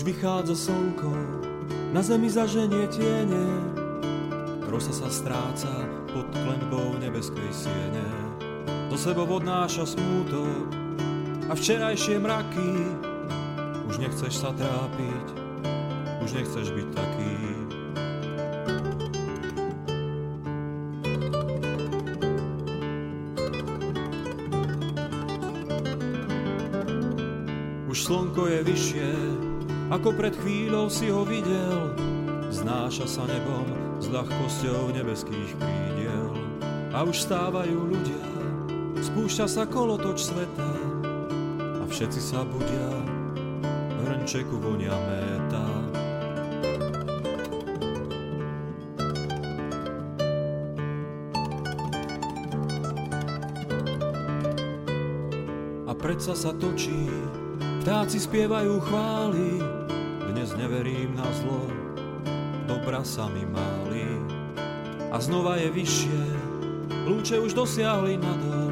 Už vychádza slnko, na zemi zaženie tiene, rosa sa stráca pod klenbou nebeskej siene. Do sebou odnáša smútok a včerajšie mraky, už nechceš sa trápiť, už nechceš byť taký. Už slnko je vyššie, ako pred chvíľou si ho videl. Znáša sa nebom s ľahkosťou nebeských krídiel. A už stávajú ľudia, spúšťa sa kolotoč sveta. A všetci sa budia, hrnčeku vonia méta. A predsa sa točí, vtáci spievajú chvály, neverím na zlo, dobra sa mi máli. A znova je vyššie, lúče už dosiahli nadol,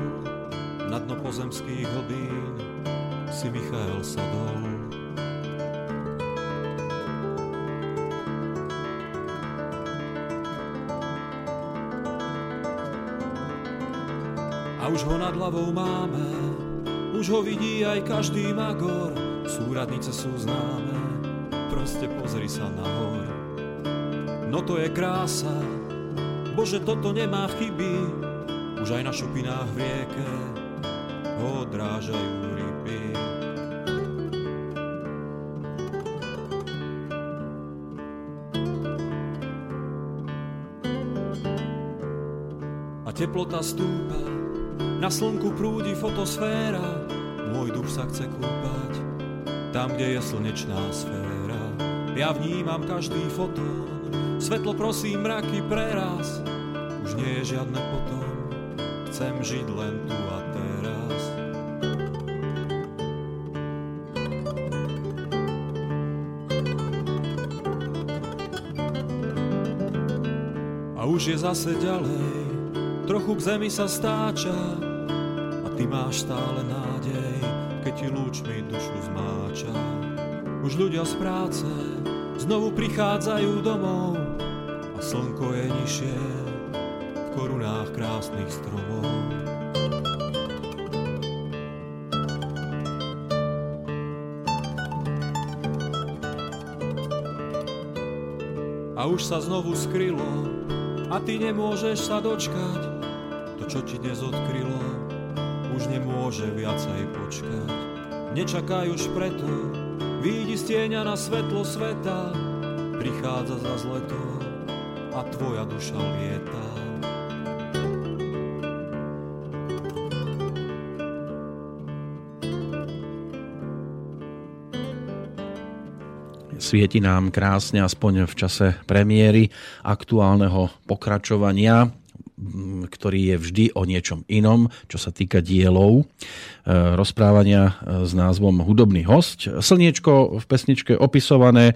na dno pozemských hlbín si Michael sadol. A už ho nad hlavou máme, už ho vidí aj každý magor, súradnice sú známe, proste pozri sa nahor. No to je krása, Bože, toto nemá chyby, už aj na šupinách v rieke odrážajú ryby. A teplota stúpa, na slnku prúdi fotosféra, môj duch sa chce kúpať, tam, kde je slnečná sféra. Ja vnímam každý fotón, svetlo prosím mraky preraz, už nie je žiadne potom, chcem žiť len tu a teraz. A už je zase ďalej, trochu k zemi sa stáča. A ty máš stále nádej, keď ti lúčmi dušu zmáča. Už ľudia z práce znovu prichádzajú domov a slnko je nižšie v korunách krásnych stromov. A už sa znovu skrylo a ty nemôžeš sa dočkať. To, čo ti dnes odkrylo, už nemôže viacej počkať. Nečakaj už preto, výjdi z tieňa na svetlo sveta, prichádza za leto a tvoja duša lieta. Svieti nám krásne, aspoň v čase premiéry aktuálneho pokračovania, ktorý je vždy o niečom inom, čo sa týka dielov. E, rozprávania s názvom Hudobný host. Slniečko v pesničke opisované e,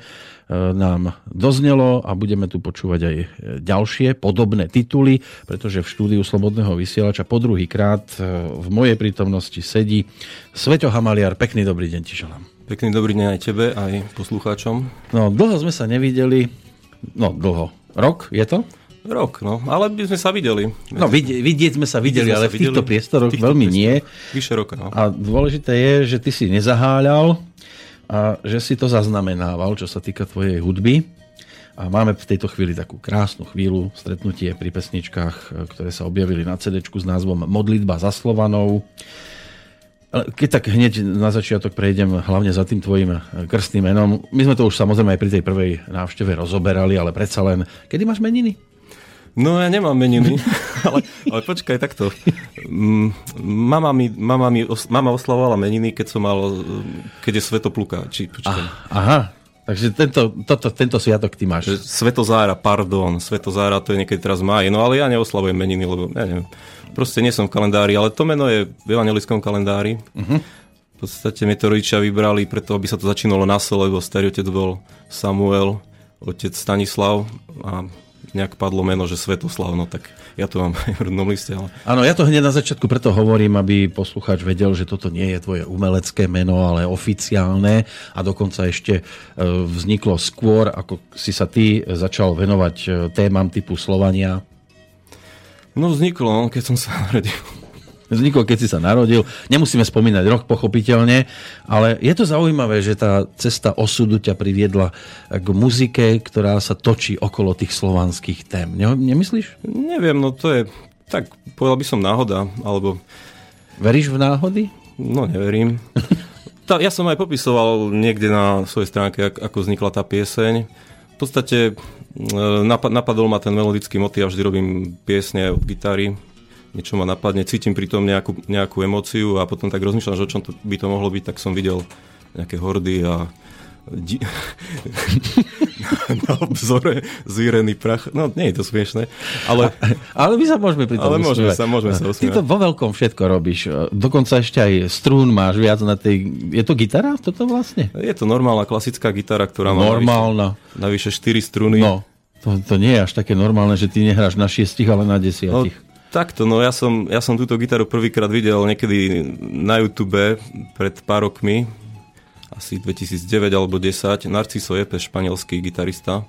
nám doznelo a budeme tu počúvať aj ďalšie podobné tituly, pretože v štúdiu Slobodného vysielača po druhý krát e, v mojej prítomnosti sedí Sveto Hamaliar. Pekný dobrý deň ti želám. Pekný dobrý deň aj tebe, aj poslucháčom. No, dlho sme sa nevideli. No, dlho. Rok je to? Rok, no, ale by sme sa videli. No, vidieť, vidieť sme sa videli, vidieť ale v týchto videli, priestoroch týchto veľmi priestoroch. nie. Vyše roka, no. A dôležité je, že ty si nezaháľal a že si to zaznamenával, čo sa týka tvojej hudby. A máme v tejto chvíli takú krásnu chvíľu, stretnutie pri pesničkách, ktoré sa objavili na CD s názvom Modlitba za Slovanou. Keď tak hneď na začiatok prejdem hlavne za tým tvojim krstným menom. My sme to už samozrejme aj pri tej prvej návšteve rozoberali, ale predsa len, kedy máš meniny? No ja nemám meniny, ale, ale počkaj takto. Mm, mama, mi, mama, mi, mama oslavovala meniny, keď som mal, keď je Svetopluka. Či, počkaj. Aha, takže tento, toto, tento sviatok ty máš. Svetozára, pardon, Svetozára to je niekedy teraz máj, no ale ja neoslavujem meniny, lebo ja neviem proste nie som v kalendári, ale to meno je v evangelickom kalendári. Uh-huh. V podstate mi to rodičia vybrali preto, aby sa to začínalo na sole, lebo starý otec bol Samuel, otec Stanislav a nejak padlo meno, že Svetoslav, no tak ja to mám aj v rodnom liste. Ale... Áno, ja to hneď na začiatku preto hovorím, aby poslucháč vedel, že toto nie je tvoje umelecké meno, ale oficiálne a dokonca ešte e, vzniklo skôr, ako si sa ty začal venovať e, témam typu Slovania. No vzniklo, no, keď som sa narodil vznikol, keď si sa narodil. Nemusíme spomínať rok, pochopiteľne, ale je to zaujímavé, že tá cesta osudu ťa priviedla k muzike, ktorá sa točí okolo tých slovanských tém. Nemyslíš? Neviem, no to je, tak povedal by som náhoda, alebo... Veríš v náhody? No, neverím. tá, ja som aj popisoval niekde na svojej stránke, ako vznikla tá pieseň. V podstate e, napadol ma ten melodický motív a vždy robím piesne od gitary niečo ma napadne, cítim pri tom nejakú, nejakú emóciu a potom tak rozmýšľam, že o čom to by to mohlo byť, tak som videl nejaké hordy a di- na obzore zvírený prach. No, nie je to smiešné, ale... ale my sa môžeme pri tom Ale môžeme sa, môžeme sa usmievať. Ty to vo veľkom všetko robíš. Dokonca ešte aj strún máš viac na tej... Je to gitara toto vlastne? Je to normálna klasická gitara, ktorá má normálna. navyše 4 struny. No, to, to nie je až také normálne, že ty nehráš na šiestich, ale na desiatich. No, Takto, no ja som, ja som túto gitaru prvýkrát videl niekedy na YouTube pred pár rokmi, asi 2009 alebo 10. Narciso Jepe, španielský gitarista,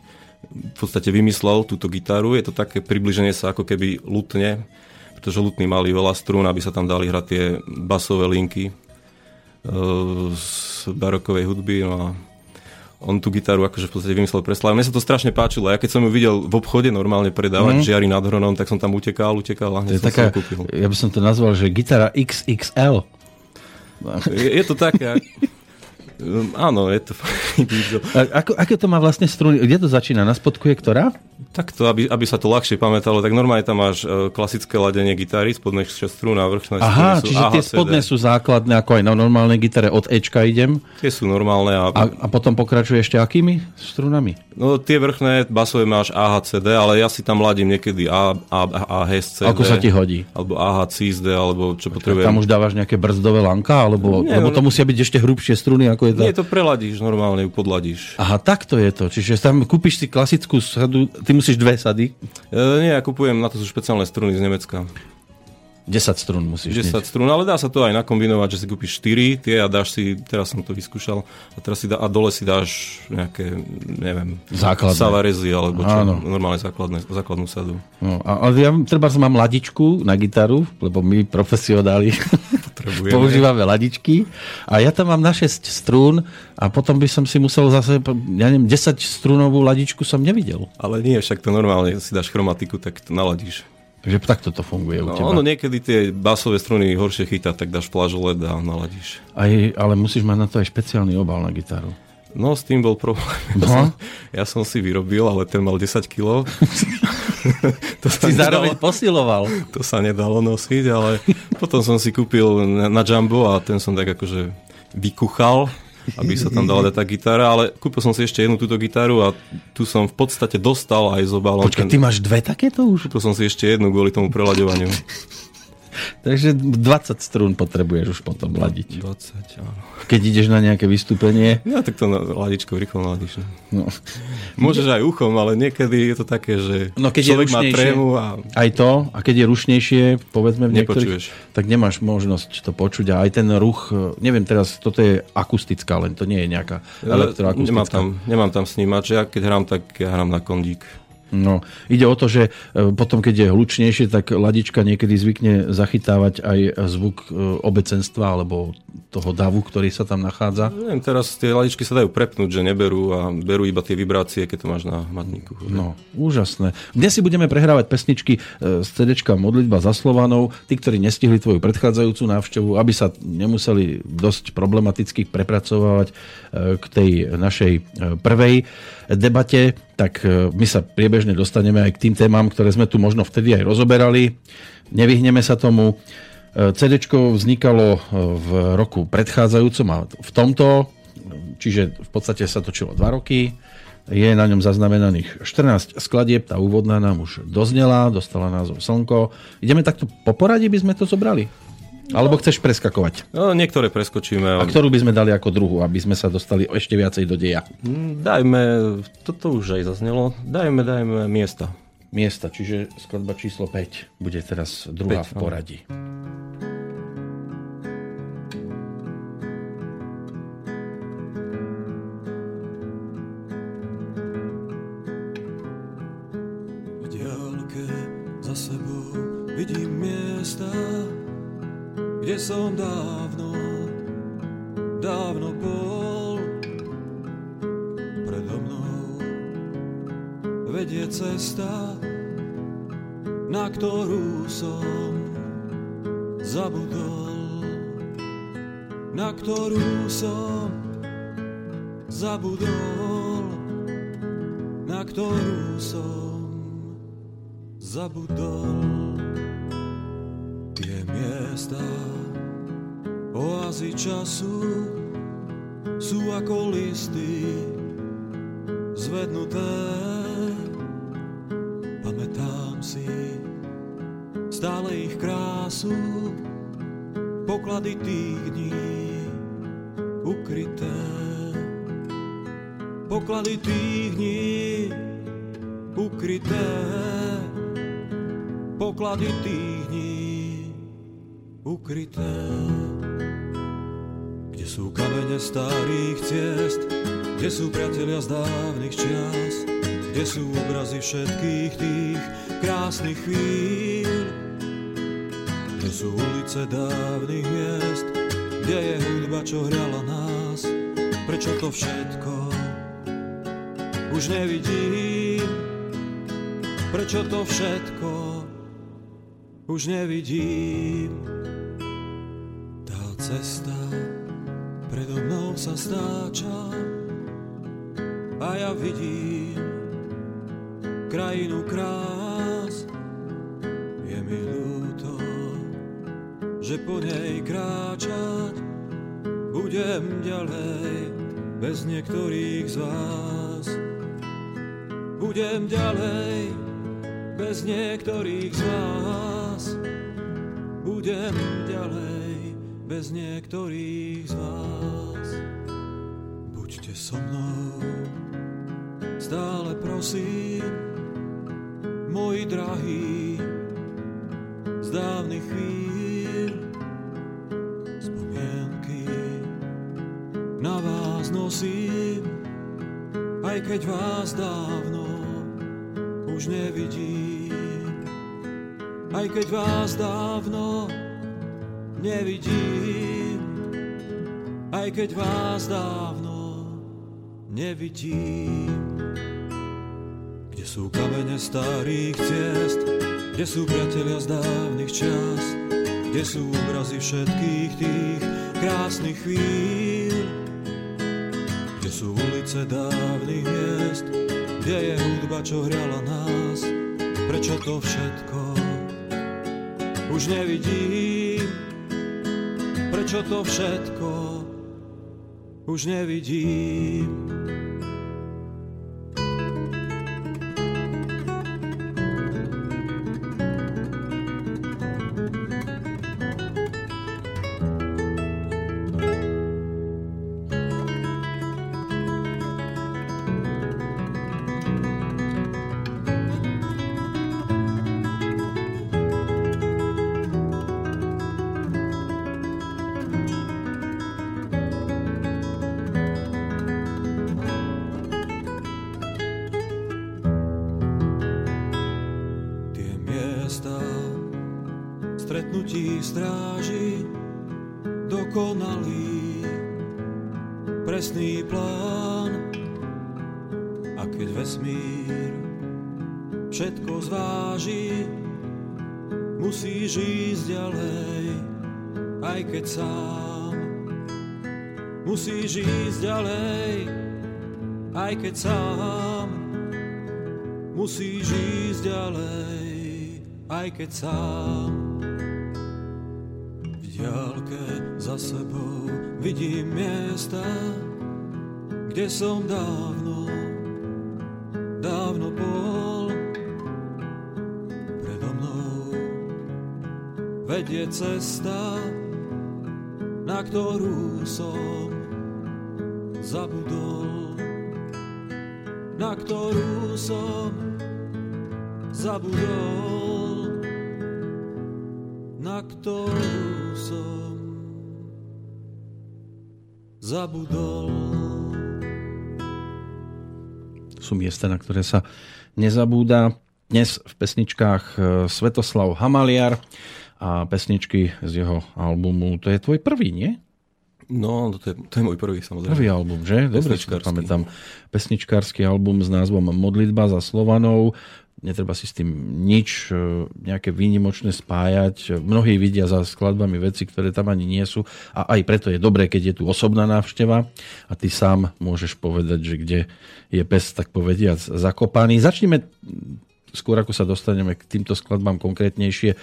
v podstate vymyslel túto gitaru. Je to také približenie sa ako keby lutne, pretože lutní mali veľa strún, aby sa tam dali hrať tie basové linky e, z barokovej hudby. No a on tú gitaru akože v podstate vymyslel pre Slavu. Mne sa to strašne páčilo. Ja keď som ju videl v obchode normálne predávať mm. žiari nad hronom, tak som tam utekal, utekal a hneď som taká, kúpil. Ja by som to nazval, že gitara XXL. Je, je to také. Um, áno, je to... A, ako, ako to má vlastne struny? Kde to začína? Na spodku je ktorá? Takto, aby, aby sa to ľahšie pamätalo, tak normálne tam máš uh, klasické ladenie gitary, spodné 6 strún a vrchné Aha, sú čiže AHCD. tie spodné sú základné, ako aj na normálnej gitare, od Ečka idem. Tie sú normálne. A... a, a potom pokračuje ešte akými strunami? No tie vrchné basové máš AHCD, ale ja si tam ladím niekedy A, A, A, CD. Ako sa ti hodí? Alebo AH CSD, alebo čo potrebujem. Tam už dávaš nejaké brzdové lanka, alebo, Nie, lebo to musia byť ešte hrubšie struny, ako je to? Nie, to preladíš, normálne ju podladíš. Aha, takto je to. Čiže tam kúpiš si klasickú sadu, ty musíš dve sady? E, nie, ja kupujem, na to sú špeciálne struny z Nemecka. 10 strún musíš 10 mať. strún, ale dá sa to aj nakombinovať, že si kúpiš 4 tie a dáš si, teraz som to vyskúšal, a teraz si dá, a dole si dáš nejaké, neviem, základné. Savarezy, alebo čo, Áno. normálne základné, základnú sadu. No, a, ale ja treba mám ladičku na gitaru, lebo my profesionáli používame ladičky a ja tam mám na 6 strún a potom by som si musel zase, ja neviem, 10 strúnovú ladičku som nevidel. Ale nie, však to normálne, si dáš chromatiku, tak to naladíš. Takže takto to funguje no, u teba. Ono niekedy tie basové struny horšie chytá, tak dáš flažoled a naladíš. Aj, ale musíš mať na to aj špeciálny obal na gitaru. No, s tým bol problém. No? Ja, som, ja som si vyrobil, ale ten mal 10 kg. to sa si nedalo, zároveň posiloval. To sa nedalo nosiť, ale potom som si kúpil na, na Jumbo a ten som tak akože vykuchal aby sa tam dala dať tá gitara, ale kúpil som si ešte jednu túto gitaru a tu som v podstate dostal aj z obalom. Počkaj, ty máš dve takéto už? Kúpil som si ešte jednu kvôli tomu prelaďovaniu. Takže 20 strún potrebuješ už potom ladiť. 20, áno. Keď ideš na nejaké vystúpenie. Ja tak to na ladičkou rýchlo naladíš. No. Môžeš aj uchom, ale niekedy je to také, že no, keď človek má trému a... Aj to, a keď je rušnejšie, povedzme v niektorých, tak nemáš možnosť to počuť a aj ten ruch, neviem teraz, toto je akustická, len to nie je nejaká elektroakustická. Nemám tam, nemám tam snímač, ja keď hrám, tak ja hrám na kondík. No, ide o to, že e, potom, keď je hlučnejšie, tak ladička niekedy zvykne zachytávať aj zvuk e, obecenstva alebo toho davu, ktorý sa tam nachádza. Neviem, teraz tie ladičky sa dajú prepnúť, že neberú a berú iba tie vibrácie, keď to máš na matníku. No, úžasné. Dnes si budeme prehrávať pesničky e, z CD Modlitba za Slovanov. Tí, ktorí nestihli tvoju predchádzajúcu návštevu, aby sa nemuseli dosť problematicky prepracovať k tej našej prvej debate, tak e, my sa priebežne dostaneme aj k tým témam, ktoré sme tu možno vtedy aj rozoberali. Nevyhneme sa tomu. E, CD vznikalo e, v roku predchádzajúcom a v tomto, čiže v podstate sa točilo 2 roky. Je na ňom zaznamenaných 14 skladieb, tá úvodná nám už doznela, dostala názov Slnko. Ideme takto po poradí, by sme to zobrali? Alebo chceš preskakovať? No, niektoré preskočíme. A ktorú by sme dali ako druhú, aby sme sa dostali ešte viacej do deja? Mm, dajme, toto už aj zaznelo, dajme, dajme miesta. miesta, čiže skladba číslo 5 bude teraz druhá 5, v poradí. Som dávno, dávno bol. Predo mnou. Vedie cesta, na ktorú som zabudol, na ktorú som zabudol, na ktorú som zabudol tie miesta oázy času sú ako listy zvednuté. Pamätám si stále ich krásu, poklady tých dní ukryté. Poklady tých dní ukryté. Poklady tých dní ukryté sú kamene starých ciest, kde sú priatelia z dávnych čias, kde sú obrazy všetkých tých krásnych chvíľ, kde sú ulice dávnych miest, kde je hudba, čo hriala nás, prečo to všetko už nevidím, prečo to všetko už nevidím, cesta predo mnou sa stáča a ja vidím krajinu krás. Je mi ľúto, že po nej kráčať budem ďalej bez niektorých z vás. Budem ďalej bez niektorých z vás. Bez niektorých z vás. Buďte so mnou, stále prosím, moji drahí, z dávnych chvíľ. Spomienky na vás nosím, aj keď vás dávno už nevidím. Aj keď vás dávno nevidím, aj keď vás dávno nevidím. Kde sú kamene starých ciest, kde sú priatelia z dávnych čas, kde sú obrazy všetkých tých krásnych chvíľ, kde sú ulice dávnych miest, kde je hudba, čo hriala nás, prečo to všetko už nevidím prečo to všetko už nevidím. Musíš ísť ďalej, aj keď sám. Musíš ísť ďalej, aj keď sám. V diálke za sebou vidím miesta, kde som dávno vedie cesta, na ktorú som zabudol, na ktorú som zabudol, na ktorú som zabudol. Sú miesta, na ktoré sa nezabúda. Dnes v pesničkách e, Svetoslav Hamaliar a pesničky z jeho albumu. To je tvoj prvý, nie? No, to je, to je môj prvý, samozrejme. Prvý album, že? Dobre, si pamätám. Pesničkársky album s názvom Modlitba za Slovanov. Netreba si s tým nič e, nejaké výnimočné spájať. Mnohí vidia za skladbami veci, ktoré tam ani nie sú. A aj preto je dobré, keď je tu osobná návšteva a ty sám môžeš povedať, že kde je pes, tak povediac, zakopaný. Začneme skôr ako sa dostaneme k týmto skladbám konkrétnejšie, e,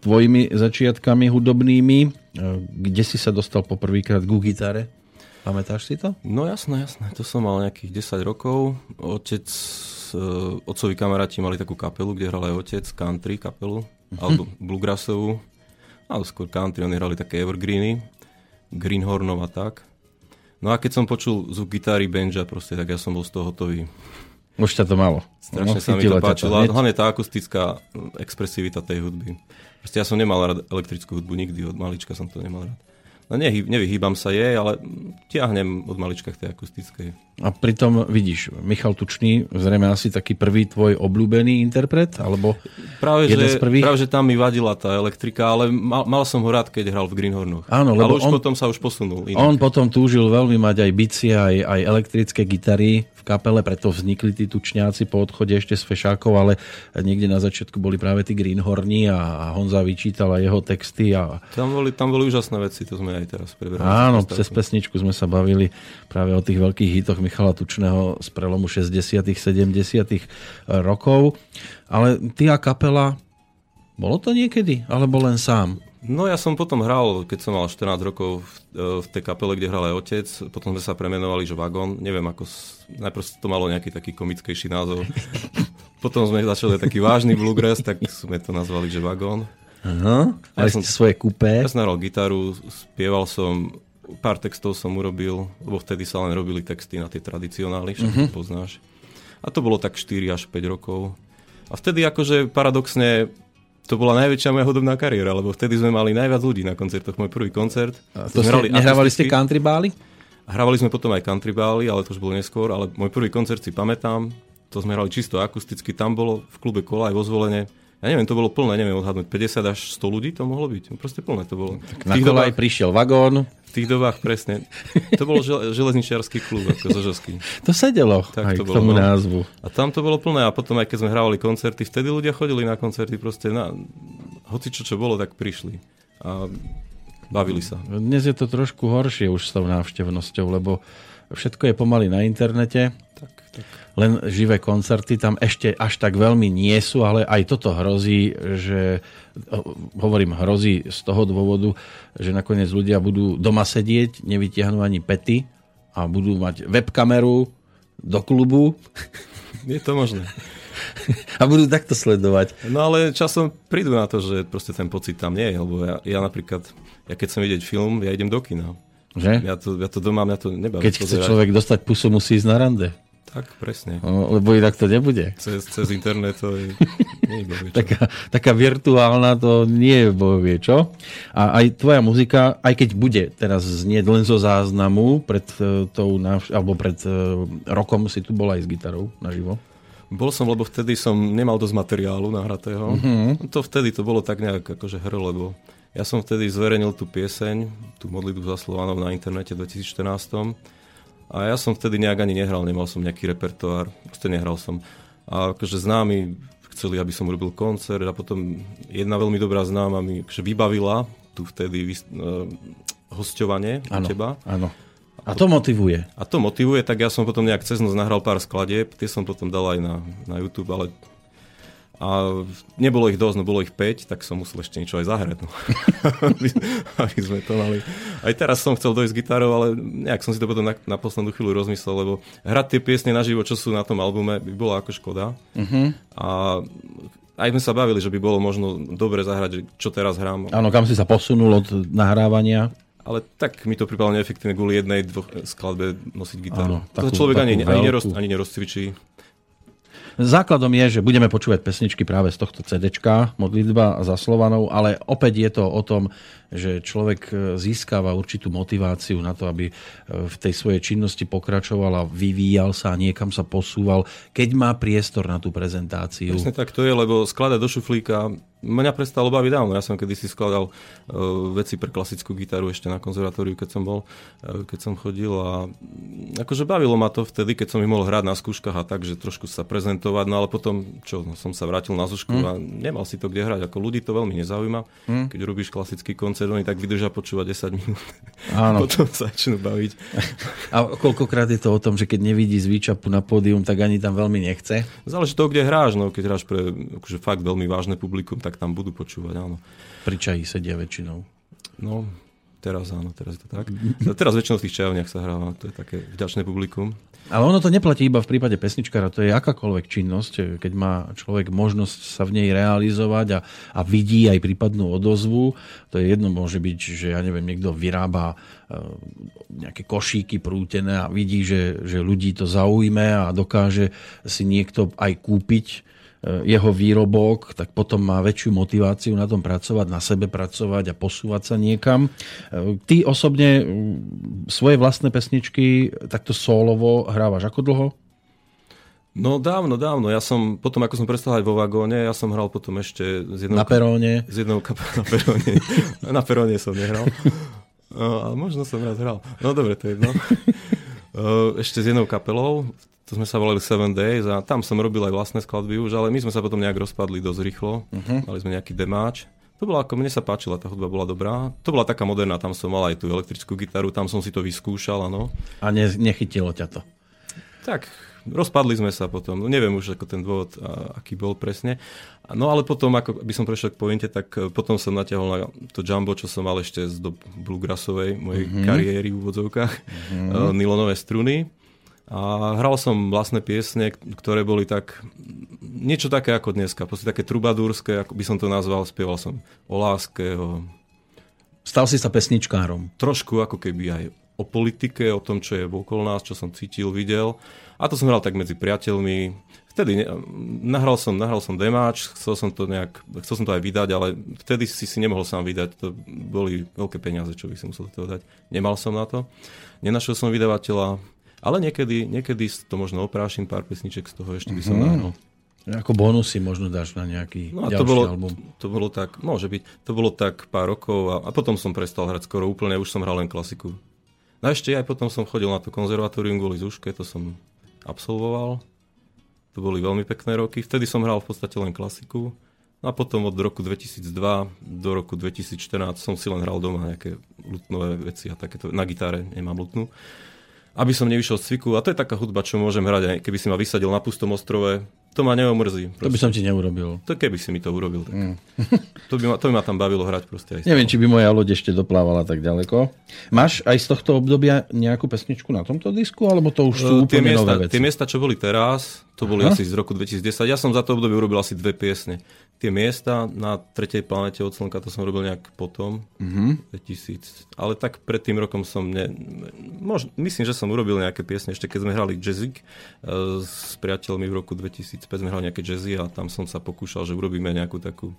tvojimi začiatkami hudobnými, e, kde si sa dostal poprvýkrát ku gitare? Pamätáš si to? No jasné, jasné. To som mal nejakých 10 rokov. Otec, uh, otcovi kamaráti mali takú kapelu, kde hral aj otec, country kapelu, uh-huh. alebo bluegrassovú, alebo skôr country, oni hrali také evergreeny, greenhornov a tak. No a keď som počul zvuk gitary, banja proste, tak ja som bol z toho hotový. Už ťa to malo. Strašne no, sa mi to páčilo. To, hlavne tá akustická expresivita tej hudby. Proste ja som nemal rád elektrickú hudbu nikdy, od malička som to nemal rád. No nehy, nevyhýbam sa jej, ale tiahnem od malička k tej akustickej. A pritom vidíš, Michal Tučný, zrejme asi taký prvý tvoj obľúbený interpret, alebo práve, jeden že, z prvých? Práve, že tam mi vadila tá elektrika, ale mal, mal som ho rád, keď hral v Greenhornoch. Áno, lebo ale už on, potom sa už posunul. Inak. On potom túžil veľmi mať aj bicie, aj, aj elektrické gitary v kapele, preto vznikli tí tučňáci po odchode ešte z Fešákov, ale niekde na začiatku boli práve tí Greenhorni a, Honza vyčítal jeho texty. A... Tam, boli, tam boli úžasné veci, to sme aj teraz preberali. Áno, cez pesničku sme sa bavili práve o tých veľkých hitoch Michala Tučného z prelomu 60 70 rokov. Ale ty a kapela, bolo to niekedy? Alebo len sám? No ja som potom hral, keď som mal 14 rokov v, e, v tej kapele, kde hral aj otec. Potom sme sa premenovali, že Vagon. Neviem, ako... Najprv to malo nejaký taký komickejší názov. potom sme začali taký vážny bluegrass, tak sme to nazvali, že Vagon. Aha, ja som, svoje kúpe. Ja som hral gitaru, spieval som, pár textov som urobil, lebo vtedy sa len robili texty na tie tradicionály, však uh-huh. poznáš. A to bolo tak 4 až 5 rokov. A vtedy akože paradoxne to bola najväčšia moja hudobná kariéra, lebo vtedy sme mali najviac ľudí na koncertoch. Môj prvý koncert. A to ste, nehrávali ste country bály? Hrávali sme potom aj country bály, ale to už bolo neskôr. Ale môj prvý koncert si pamätám, to sme hrali čisto akusticky. Tam bolo v klube Kola aj vo zvolenie. Ja neviem, to bolo plné, neviem odhadnúť, 50 až 100 ľudí to mohlo byť. Proste plné to bolo. Tak na dobách, prišiel vagón. Tých dobách presne. To bol žel, železničiarský klub, ako Zožovský. To sedelo tak aj to k tomu bolo, no. názvu. A tam to bolo plné a potom aj keď sme hrávali koncerty, vtedy ľudia chodili na koncerty proste na... Hoci čo čo bolo, tak prišli. A bavili sa. Dnes je to trošku horšie už s tou návštevnosťou, lebo všetko je pomaly na internete. Tak len živé koncerty tam ešte až tak veľmi nie sú, ale aj toto hrozí, že hovorím hrozí z toho dôvodu, že nakoniec ľudia budú doma sedieť, nevytiahnu ani pety a budú mať webkameru do klubu. Je to možné. A budú takto sledovať. No ale časom prídu na to, že proste ten pocit tam nie je, lebo ja, ja napríklad, ja keď som vidieť film, ja idem do kina. Že? Ja to, ja to doma, mňa to nebaví. Keď chce človek dostať pusu, musí ísť na rande. Tak, presne. No, lebo inak to nebude. Cez, cez internet to je... Nie je taká, taká virtuálna to nie je vie čo. A aj tvoja muzika, aj keď bude teraz znieť len zo záznamu pred uh, tou návš- alebo pred uh, rokom si tu bol aj s gitarou naživo. Bol som, lebo vtedy som nemal dosť materiálu nahratého. Mm-hmm. To vtedy to bolo tak nejak akože hr, lebo ja som vtedy zverejnil tú pieseň, tú modlitbu za Slovanov na internete v 2014 a ja som vtedy nejak ani nehral, nemal som nejaký repertoár, proste nehral som. A akože známi chceli, aby som robil koncert a potom jedna veľmi dobrá známa mi akože vybavila tu vtedy uh, hosťovanie ano, u teba. Áno. A to motivuje. A to motivuje, tak ja som potom nejak cez noc nahral pár skladieb, tie som potom dal aj na, na YouTube, ale a nebolo ich dosť, no bolo ich 5, tak som musel ešte niečo aj zahrať. No. aby, aby sme to mali. Aj teraz som chcel dojsť s gitarou, ale nejak som si to potom na, na poslednú chvíľu rozmyslel, lebo hrať tie piesne naživo, čo sú na tom albume, by bolo ako škoda. Uh-huh. A aj sme sa bavili, že by bolo možno dobre zahrať, čo teraz hrám. Áno, kam si sa posunul od nahrávania? Ale tak mi to pripadalo neefektívne kvôli jednej, dvoch skladbe nosiť gitaru. Áno, takú, to človek ani, ani, neroz, ani nerozcvičí. Základom je, že budeme počúvať pesničky práve z tohto CDčka, modlitba za Slovanov, ale opäť je to o tom, že človek e, získava určitú motiváciu na to, aby e, v tej svojej činnosti pokračoval a vyvíjal sa a niekam sa posúval, keď má priestor na tú prezentáciu. Presne tak to je, lebo skladať do šuflíka mňa prestalo baviť dávno. Ja som kedysi skladal uh, veci pre klasickú gitaru ešte na konzervatóriu, keď som bol, uh, keď som chodil a akože bavilo ma to vtedy, keď som ich mohol hrať na skúškach a tak, že trošku sa prezentovať, no ale potom, čo, no, som sa vrátil na zušku mm. a nemal si to kde hrať. Ako ľudí to veľmi nezaujíma. Mm. Keď robíš klasický koncert, oni tak vydržia počúvať 10 minút. Áno. potom sa začnú baviť. A koľkokrát je to o tom, že keď nevidí zvíčapu na pódium, tak ani tam veľmi nechce? Záleží to, kde hráš. No, keď hráš pre akože fakt veľmi vážne publikum, tak tak tam budú počúvať, áno. Pri čaji sedia väčšinou. No, teraz áno, teraz je to tak. No, teraz väčšinou v tých čajovniach sa hráva, to je také vďačné publikum. Ale ono to neplatí iba v prípade pesničkára, to je akákoľvek činnosť, keď má človek možnosť sa v nej realizovať a, a vidí aj prípadnú odozvu. To je jedno, môže byť, že ja neviem, niekto vyrába e, nejaké košíky prútené a vidí, že, že ľudí to zaujme a dokáže si niekto aj kúpiť jeho výrobok, tak potom má väčšiu motiváciu na tom pracovať, na sebe pracovať a posúvať sa niekam. Eh, ty osobne svoje vlastné pesničky takto solovo hrávaš ako dlho? No dávno, dávno. Ja som, potom ako som prestal hrať vo vagóne, ja som hral potom ešte z jednou... Na peróne? Z jednou kap- na peróne. na peróne som nehral. No, ale možno som raz hral. No dobre, to je jedno. Ešte s jednou kapelou, to sme sa volali Seven Days a tam som robil aj vlastné skladby už, ale my sme sa potom nejak rozpadli dosť rýchlo. Uh-huh. Mali sme nejaký demáč. To bola ako, mne sa páčila, tá hudba bola dobrá. To bola taká moderná, tam som mal aj tú elektrickú gitaru, tam som si to vyskúšal, áno. A ne, nechytilo ťa to? Tak, rozpadli sme sa potom. No, neviem už ako ten dôvod, a, aký bol presne. No ale potom, ako by som prešiel k pointe, tak e, potom som natiahol na to jumbo, čo som mal ešte z do bluegrassovej mojej mm-hmm. kariéry v úvodzovkách, mm-hmm. nylonové struny. A hral som vlastné piesne, ktoré boli tak niečo také ako dneska, proste také trubadúrske, ako by som to nazval, spieval som o láske. O... Stal si sa pesničkárom. Trošku ako keby aj o politike, o tom, čo je okolo nás, čo som cítil, videl. A to som hral tak medzi priateľmi. Vtedy ne, nahral, som, nahral som demáč, chcel som to nejak, chcel som to aj vydať, ale vtedy si si nemohol sám vydať. To boli veľké peniaze, čo by som musel toho dať. Nemal som na to. Nenašiel som vydavateľa, ale niekedy, niekedy to možno oprášim, pár pesniček z toho ešte by som mm-hmm. nahral. Ako bonusy možno dáš na nejaký no a to bolo, album. To bolo tak, môže byť, to bolo tak pár rokov a, a potom som prestal hrať skoro úplne, už som hral len klasiku. No a ešte aj potom som chodil na to konzervatórium kvôli Zuške, to som absolvoval. To boli veľmi pekné roky. Vtedy som hral v podstate len klasiku. No a potom od roku 2002 do roku 2014 som si len hral doma nejaké lutnové veci a takéto. Na gitare nemám lutnú aby som nevyšiel z cviku. A to je taká hudba, čo môžem hrať, aj keby si ma vysadil na pustom ostrove. To ma neomrzí. Proste. To by som ti neurobil. To keby si mi to urobil. Tak. Mm. to, by ma, to by ma tam bavilo hrať proste aj Neviem, či by moja loď ešte doplávala tak ďaleko. Máš aj z tohto obdobia nejakú pesničku na tomto disku, alebo to už sú uh, úplne miesta, nové veci? Tie miesta, čo boli teraz, to boli Aha. asi z roku 2010. Ja som za to obdobie urobil asi dve piesne tie miesta na tretej planete od Slnka, to som robil nejak potom, mm-hmm. 2000. Ale tak pred tým rokom som, ne, mož, myslím, že som urobil nejaké piesne, ešte keď sme hrali jazzik uh, s priateľmi v roku 2005 sme hrali nejaké jazzy a tam som sa pokúšal, že urobíme nejakú takú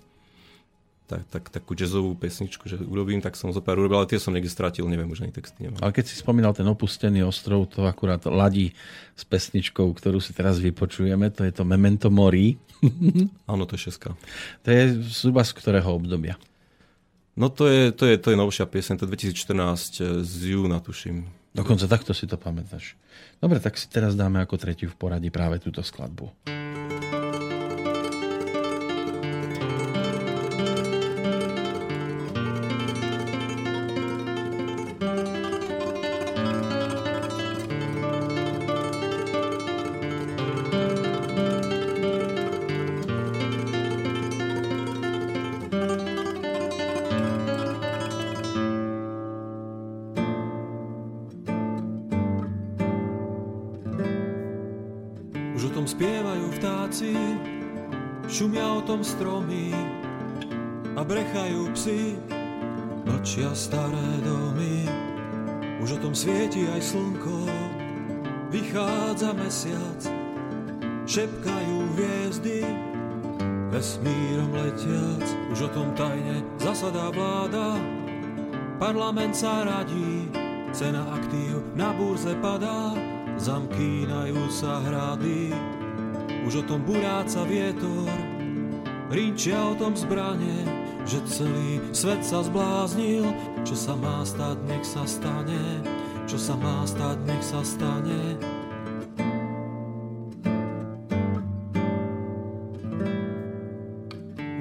tak, tak, takú jazzovú pesničku, že urobím, tak som zo pár urobil, ale tie som niekde stratil, neviem, už ani texty nemám. Ale keď si spomínal ten opustený ostrov, to akurát ladí s pesničkou, ktorú si teraz vypočujeme, to je to Memento Mori. Áno, to je šeska. To je zhruba z ktorého obdobia? No to je, to je, to je novšia piesen, to je 2014 eh, z júna, tuším. Dokonca takto si to pamätáš. Dobre, tak si teraz dáme ako tretiu v poradí práve túto skladbu. Parlament sa radí, cena aktív na burze padá, zamkínajú sa hrady, už o tom buráca vietor, rinčia o tom zbranie, že celý svet sa zbláznil, čo sa má stať, nech sa stane, čo sa má stať, nech sa stane.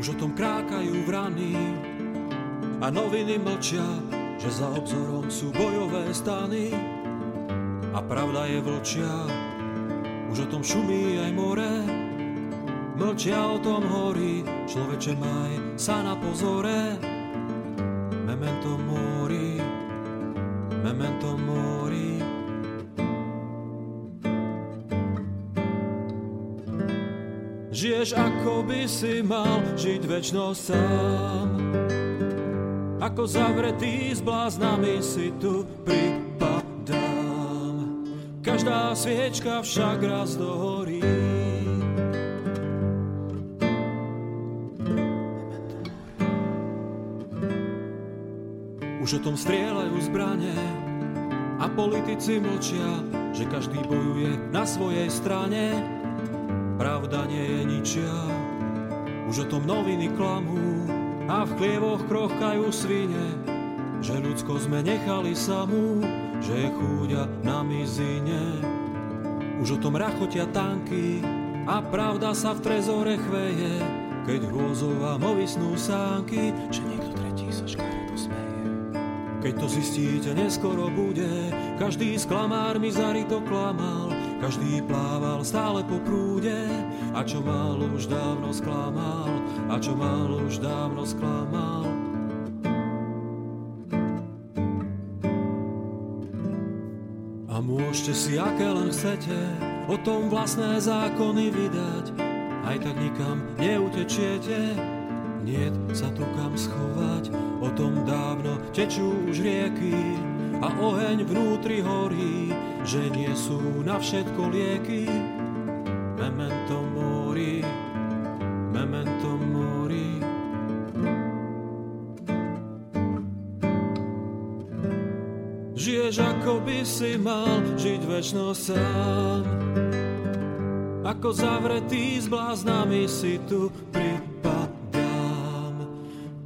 Už o tom krákajú vrany a noviny mlčia, že za obzorom sú bojové stany a pravda je vlčia. Už o tom šumí aj more, mlčia o tom horí, človeče maj sa na pozore. Memento mori, memento mori. Žiješ ako by si mal žiť väčšnosť sám. Ako zavretý s bláznami si tu pripadám. Každá sviečka však raz dohorí. Už o tom strieľajú zbranie a politici mlčia, že každý bojuje na svojej strane pravda nie je ničia. Už o tom noviny klamú a v chlievoch krochkajú svine, že ľudsko sme nechali samú, že je chúďa na mizine. Už o tom rachotia tanky a pravda sa v trezore chveje, keď hrôzová movisnú sánky, že niekto tretí sa škaredo smeje. Keď to zistíte, neskoro bude, každý sklamár mi zarito klamal, každý plával stále po prúde a čo mal už dávno sklamal, a čo mal už dávno sklamal. A môžete si, aké len chcete, o tom vlastné zákony vydať, aj tak nikam neutečiete, niet sa tu kam schovať, o tom dávno tečú už rieky, a oheň vnútri horí, že nie sú na všetko lieky. By si mal žiť väčšnosť sám. Ako zavretý s bláznami si tu pripadám.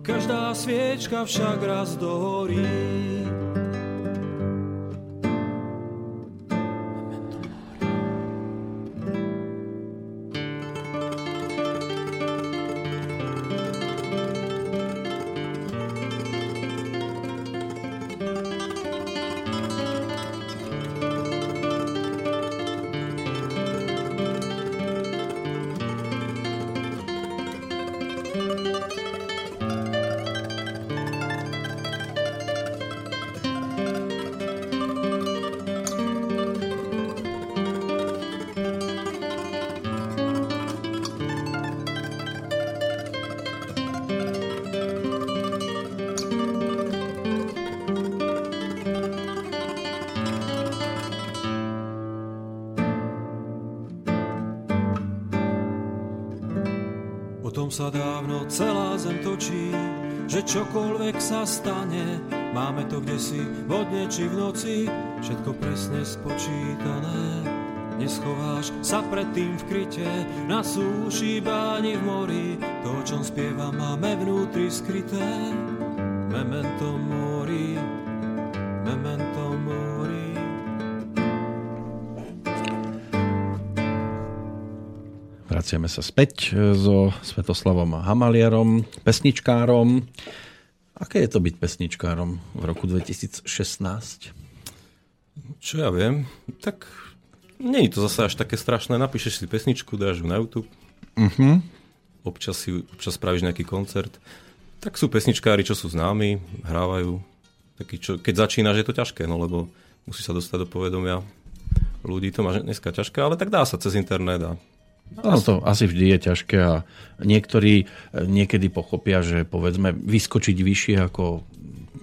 Každá sviečka však raz dohorí. Sa dávno celá zem točí, že čokoľvek sa stane, máme to kde si vodne či v noci, všetko presne spočítané. Neschováš sa predtým v kryte, na súši, báni v mori, to, o čom spieva, máme vnútri skryté. Memento Vraciame sa späť e, so Svetoslavom Hamaliarom, pesničkárom. Aké je to byť pesničkárom v roku 2016? Čo ja viem, tak nie je to zase až také strašné. Napíšeš si pesničku, dáš ju na YouTube. Uh-huh. Občas, si, občas spravíš nejaký koncert. Tak sú pesničkári, čo sú známi, hrávajú. Taký, čo, keď začínaš, je to ťažké, no lebo musí sa dostať do povedomia ľudí. To máš dneska ťažké, ale tak dá sa cez internet a No to asi vždy je ťažké a niektorí eh, niekedy pochopia, že povedzme vyskočiť vyššie ako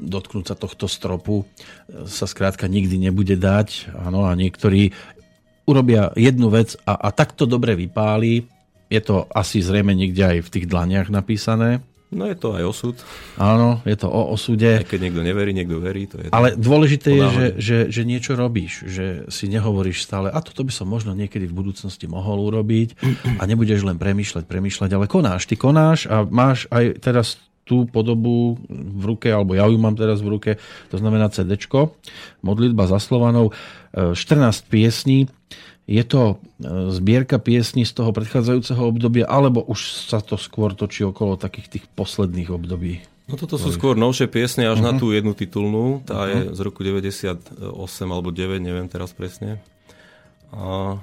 dotknúť sa tohto stropu eh, sa skrátka nikdy nebude dať. Áno, a niektorí urobia jednu vec a, a takto dobre vypáli. Je to asi zrejme niekde aj v tých dlaniach napísané. No je to aj osud. Áno, je to o osude. Aj keď niekto neverí, niekto verí. To je Ale dôležité je, že, že, že niečo robíš. Že si nehovoríš stále, a toto by som možno niekedy v budúcnosti mohol urobiť a nebudeš len premýšľať, premýšľať, ale konáš. Ty konáš a máš aj teraz tú podobu v ruke, alebo ja ju mám teraz v ruke, to znamená CD, modlitba za Slovanov, 14 piesní, je to e, zbierka piesní z toho predchádzajúceho obdobia, alebo už sa to skôr točí okolo takých tých posledných období? No toto sú skôr novšie piesne, až uh-huh. na mhm. tú jednu titulnú. Tá uh-huh. je z roku 98 alebo 9, neviem teraz presne. A,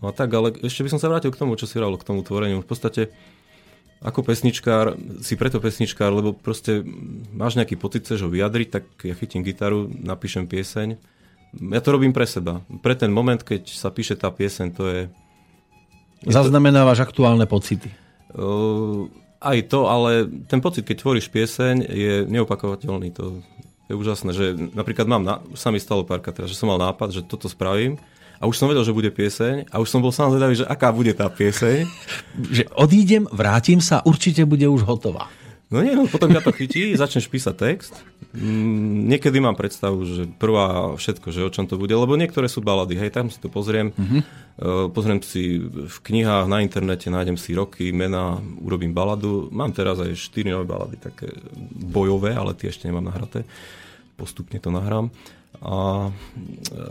no a tak, ale ešte by som sa vrátil k tomu, čo si hovoril, k tomu tvoreniu. V podstate ako pesničkár, si preto pesničkár, lebo proste máš nejaký pocit, chceš ho vyjadriť, tak ja chytím gitaru, napíšem pieseň ja to robím pre seba. Pre ten moment, keď sa píše tá pieseň, to je... je Zaznamenávaš to... aktuálne pocity? Uh, aj to, ale ten pocit, keď tvoríš pieseň, je neopakovateľný. To je úžasné, že napríklad mám, na, už sa mi stalo párkrát teraz, že som mal nápad, že toto spravím a už som vedel, že bude pieseň a už som bol sám zvedavý, že aká bude tá pieseň. že odídem, vrátim sa, určite bude už hotová. No nie, no potom ťa to chytí, začneš písať text. Mm, niekedy mám predstavu, že prvá všetko, že o čom to bude, lebo niektoré sú balady, hej, tam si to pozriem, uh-huh. pozriem si v knihách, na internete, nájdem si roky, mená, urobím baladu. Mám teraz aj 4 nové balady, také bojové, ale tie ešte nemám nahraté. Postupne to nahrám. A e,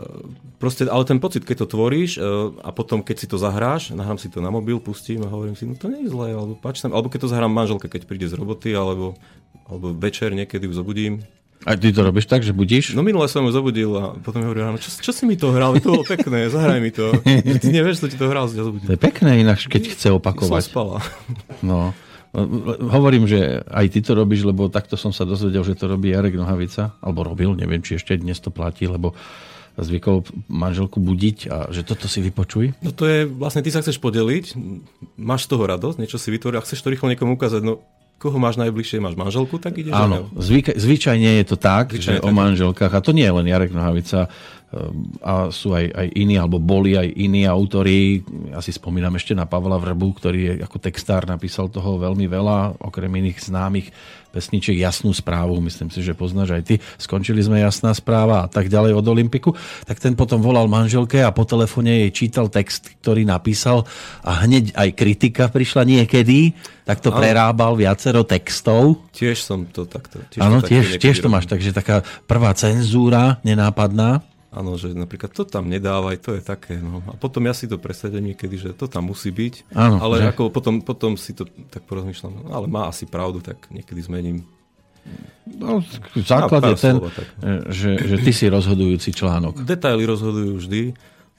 proste, ale ten pocit, keď to tvoríš e, a potom, keď si to zahráš, nahrám si to na mobil, pustím a hovorím si, no to nie je zlé, alebo páči sa, alebo keď to zahrám manželke, keď príde z roboty, alebo, alebo večer niekedy ju zobudím. A ty to robíš tak, že budíš? No minule som ju zobudil a potom mi hovorí, no čo, čo si mi to hral, to bolo pekné, zahraj mi to. Ty nevieš, čo ti to hral, zobudil. To je pekné inak, keď chce opakovať. Som spala. No. Hovorím, že aj ty to robíš, lebo takto som sa dozvedel, že to robí Jarek Nohavica, alebo robil, neviem, či ešte dnes to platí, lebo zvykol manželku budiť a že toto si vypočuj? No to je, vlastne ty sa chceš podeliť, máš z toho radosť, niečo si vytvoril a chceš to rýchlo niekomu ukázať, no koho máš najbližšie, máš manželku, tak ideš Áno, zvyka, zvyčajne je to tak, zvyčajne že tak. o manželkách, a to nie je len Jarek Nohavica, a sú aj, aj iní, alebo boli aj iní autori. Ja si spomínam ešte na Pavla Vrbu, ktorý je ako textár napísal toho veľmi veľa, okrem iných známych pesničiek Jasnú správu, myslím si, že poznáš aj ty. Skončili sme Jasná správa a tak ďalej od Olympiku. Tak ten potom volal manželke a po telefóne jej čítal text, ktorý napísal a hneď aj kritika prišla niekedy, tak to prerábal viacero textov. Tiež som to takto. Áno, tiež, tiež to máš, takže taká prvá cenzúra nenápadná. Áno, že napríklad to tam nedávaj, to je také. No. A potom ja si to presadím niekedy, že to tam musí byť. Áno, ale že? ako potom, potom si to tak porozmýšľam, no, ale má asi pravdu, tak niekedy zmením. No, základ je ten, slova, tak, no. že, že ty si rozhodujúci článok. Detaily rozhodujú vždy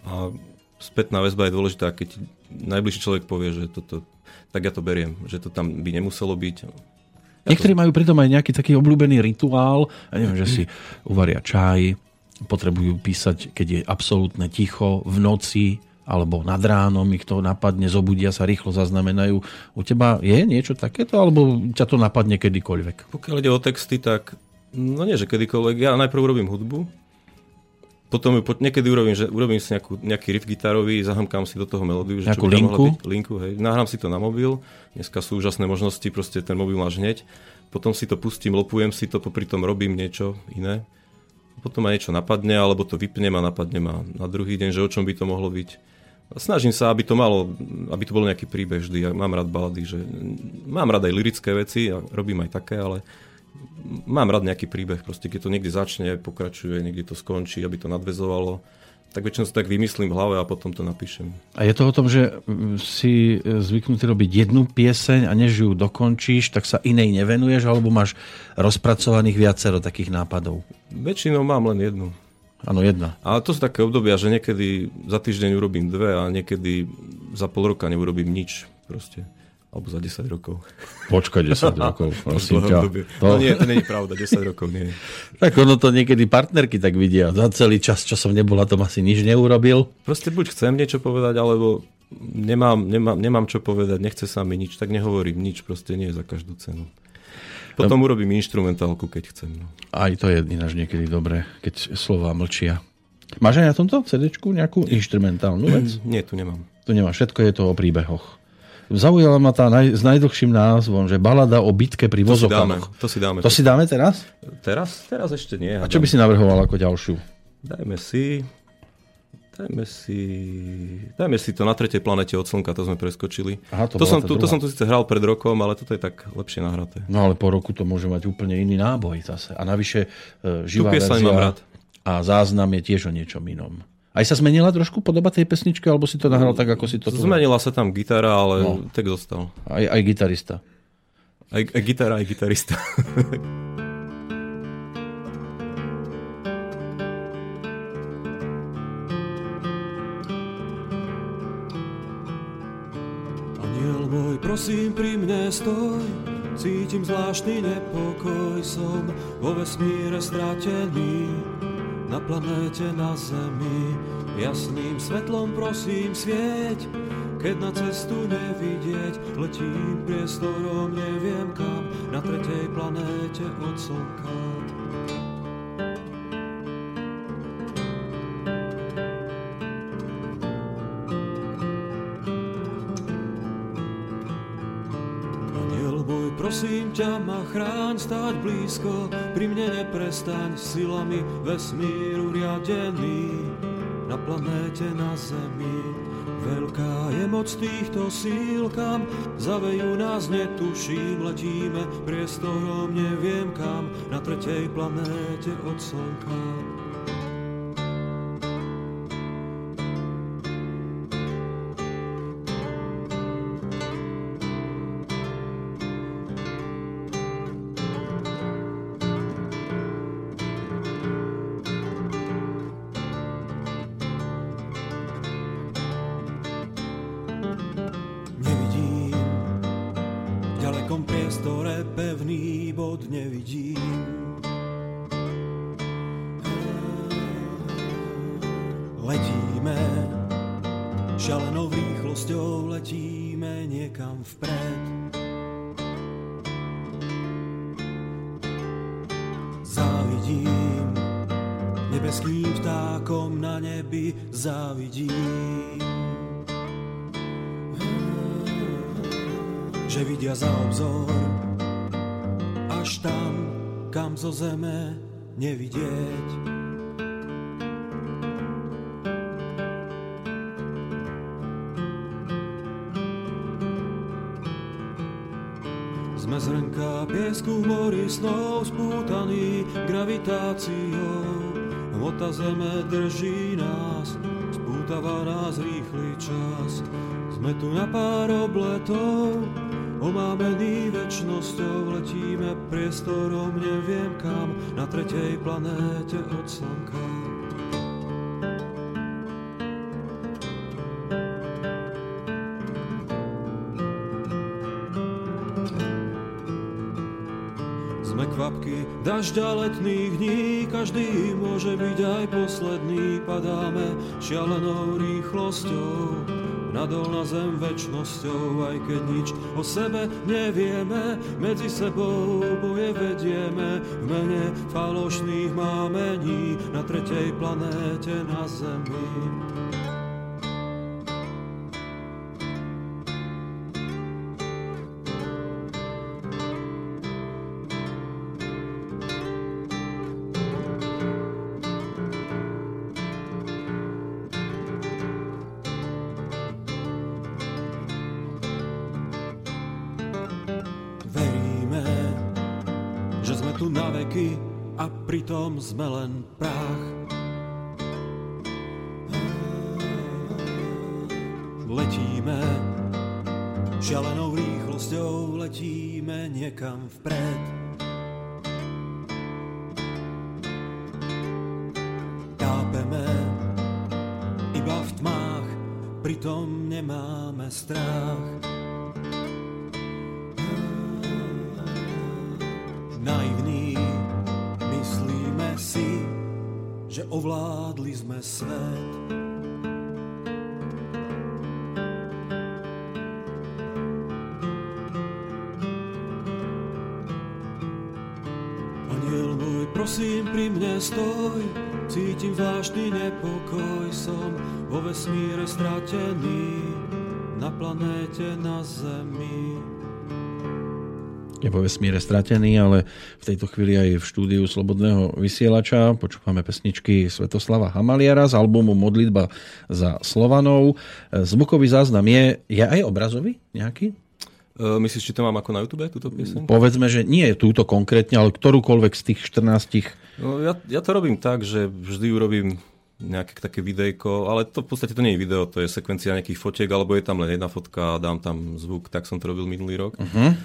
a spätná väzba je dôležitá, keď najbližší človek povie, že toto, tak ja to beriem, že to tam by nemuselo byť. Niektorí to... majú pritom aj nejaký taký obľúbený rituál, ja neviem, že si uvaria čaj, potrebujú písať, keď je absolútne ticho v noci alebo nad ránom ich to napadne, zobudia sa, rýchlo zaznamenajú. U teba je niečo takéto, alebo ťa to napadne kedykoľvek? Pokiaľ ide o texty, tak no nie, že kedykoľvek. Ja najprv urobím hudbu, potom ju niekedy urobím, že urobím si nejakú, nejaký riff gitarový, zahamkám si do toho melódiu. Že Nejakú čo linku? Byť, linku hej. Nahrám si to na mobil, dneska sú úžasné možnosti, proste ten mobil máš hneď. Potom si to pustím, lopujem si to, popri tom robím niečo iné potom ma niečo napadne, alebo to vypnem a napadne ma na druhý deň, že o čom by to mohlo byť. Snažím sa, aby to malo, aby to bol nejaký príbeh vždy. Ja mám rád balady, že mám rád aj lirické veci a robím aj také, ale mám rád nejaký príbeh. Proste keď to niekde začne, pokračuje, niekde to skončí, aby to nadvezovalo tak väčšinou si tak vymyslím v hlave a potom to napíšem. A je to o tom, že mm, si e, zvyknutý robiť jednu pieseň a než ju dokončíš, tak sa inej nevenuješ, alebo máš rozpracovaných viacero takých nápadov? Väčšinou mám len jednu. Áno, jedna. Ale to sú také obdobia, že niekedy za týždeň urobím dve a niekedy za pol roka neurobím nič. Proste. Alebo za 10 rokov. Počkaj 10 rokov, prosím ťa. To... No nie, to nie je pravda, 10 rokov nie. Tak ono to niekedy partnerky tak vidia. Za celý čas, čo som nebola, tom asi nič neurobil. Proste buď chcem niečo povedať, alebo nemám, nemám, nemám čo povedať, nechce sa mi nič, tak nehovorím nič, proste nie je za každú cenu. Potom no, urobím instrumentálku, keď chcem. No. Aj to je ináč niekedy dobré, keď slova mlčia. Máš aj na tomto cd nejakú instrumentálnu vec? Nie, tu nemám. Tu nemá, všetko je to o príbehoch. Zaujala ma tá naj, s najdlhším názvom, že balada o bitke pri To si dáme. vozokanoch. To si dáme. To si dáme teraz? Teraz? Teraz ešte nie. A čo by si navrhoval ako ďalšiu? Dajme si... Dajme si... Dajme si to na tretej planete od Slnka, to sme preskočili. Aha, to to, som tu, to som tu síce hral pred rokom, ale toto je tak lepšie nahraté. No ale po roku to môže mať úplne iný náboj zase. A navyše e, živá verzia mám rád. a záznam je tiež o niečom inom. Aj sa zmenila trošku podoba tej pesničky, alebo si to nahral tak, ako si to tu... Zmenila sa tam gitara, ale No. text zostal. Aj, aj gitarista. Aj, aj gitara, aj gitarista. Aniel môj, prosím, pri mne stoj, cítim zvláštny nepokoj, som vo vesmíre stratený, na planéte na Zemi. Jasným svetlom prosím svieť, keď na cestu nevidieť, letím priestorom, neviem kam, na tretej planéte od Slnka. Prosím ťa, ma chráň stáť blízko, pri mne neprestaň silami vesmíru riadený, na planéte na Zemi. Veľká je moc týchto síl, kam zavejú nás netuším, letíme priestorom, neviem kam, na tretej planéte od Slnka. Ďalekom priestore pevný bod nevidím. Letíme šalenou rýchlosťou, letíme niekam vpred. Závidím nebeským vtákom na nebi, závidím. Vidia za obzor až tam, kam zo zeme nevidieť. Sme zrnka piesku v mori snov spútaný gravitáciou. Hmota zeme drží nás, spútava nás rýchly čas. Sme tu na pár obletov, omámený väčšnosťou, letíme priestorom, neviem kam, na tretej planéte od Slnka. Sme kvapky dažďa letných dní, každý môže byť aj posledný. Padáme šialenou rýchlosťou, nadol na zem väčšnosťou, aj keď nič o sebe nevieme, medzi sebou boje vedieme, v mene falošných mámení, na tretej planéte na Zemi. Sme len prach. Letíme šialenou rýchlosťou, letíme niekam vpred. Tápeme iba v tmách, pritom nemáme strach. Svet. Aniel môj, prosím, pri mne stoj, cítim vážny nepokoj, som vo vesmíre stratený, na planéte na Zemi je vo vesmíre stratený, ale v tejto chvíli aj v štúdiu Slobodného vysielača počúvame pesničky Svetoslava Hamaliara z albumu Modlitba za Slovanov. Zvukový záznam je, je aj obrazový nejaký? Uh, myslíš, či to mám ako na YouTube, túto pieseň? Povedzme, že nie je túto konkrétne, ale ktorúkoľvek z tých 14. No, ja, ja to robím tak, že vždy urobím nejaké také videjko, ale to v podstate to nie je video, to je sekvencia nejakých fotiek, alebo je tam len jedna fotka dám tam zvuk, tak som to robil minulý rok. Uh-huh.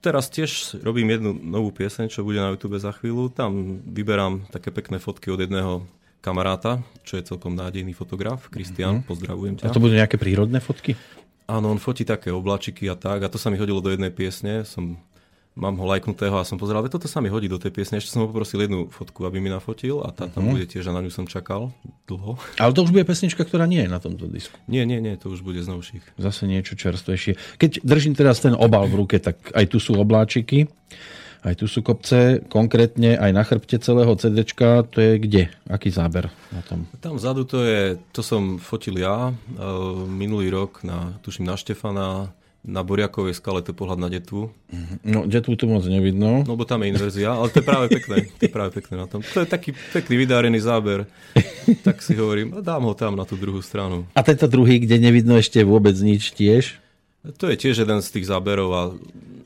Teraz tiež robím jednu novú pieseň, čo bude na YouTube za chvíľu. Tam vyberám také pekné fotky od jedného kamaráta, čo je celkom nádejný fotograf. Kristian, mm-hmm. pozdravujem ťa. A to budú nejaké prírodné fotky? Áno, on fotí také oblačiky a tak. A to sa mi hodilo do jednej piesne. Som mám ho lajknutého a som pozeral, ale toto sa mi hodí do tej piesne. Ešte som ho poprosil jednu fotku, aby mi nafotil a tá tam uh-huh. bude tiež a na ňu som čakal dlho. Ale to už bude pesnička, ktorá nie je na tomto disku. Nie, nie, nie, to už bude z novších. Zase niečo čerstvejšie. Keď držím teraz ten obal v ruke, tak aj tu sú obláčiky. Aj tu sú kopce, konkrétne aj na chrbte celého CD, to je kde? Aký záber na tom? Tam vzadu to je, to som fotil ja uh, minulý rok, na, tuším na Štefana, na Boriakovej skale to pohľad na detvu. No, detvu tu moc nevidno. No, bo tam je inverzia, ale to je práve pekné. To je práve pekné na tom. To je taký pekný vydárený záber. tak si hovorím, a dám ho tam na tú druhú stranu. A tento druhý, kde nevidno ešte vôbec nič tiež? To je tiež jeden z tých záberov a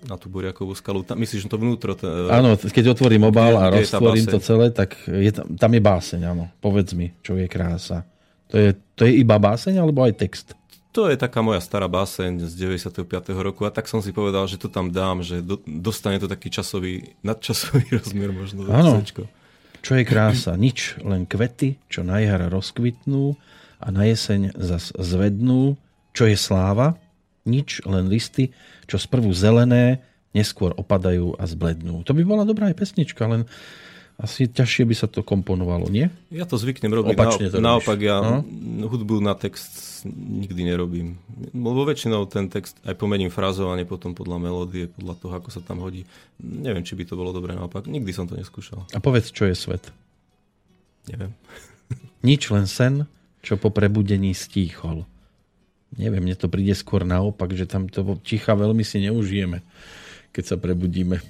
na tú Boriakovú skalu. Tam, myslíš, že to vnútro? Ten, áno, keď otvorím obal a roztvorím to celé, tak je tam, tam je báseň, áno. Povedz mi, čo je krása. To je, to je iba báseň alebo aj text? To je taká moja stará báseň z 95. roku a tak som si povedal, že to tam dám, že do, dostane to taký časový, nadčasový rozmer možno. Áno. Čo je krása? Nič, len kvety, čo na jar rozkvitnú a na jeseň zas zvednú. Čo je sláva? Nič, len listy, čo sprvu zelené, neskôr opadajú a zblednú. To by bola dobrá aj pesnička, len asi ťažšie by sa to komponovalo, nie? Ja to zvyknem robiť. Opačne to Naopak ja no? hudbu na text nikdy nerobím. Lebo väčšinou ten text aj pomením frázovanie potom podľa melódie, podľa toho, ako sa tam hodí. Neviem, či by to bolo dobré naopak. Nikdy som to neskúšal. A povedz, čo je svet? Neviem. Nič, len sen, čo po prebudení stíchol. Neviem, mne to príde skôr naopak, že tam to ticha veľmi si neužijeme, keď sa prebudíme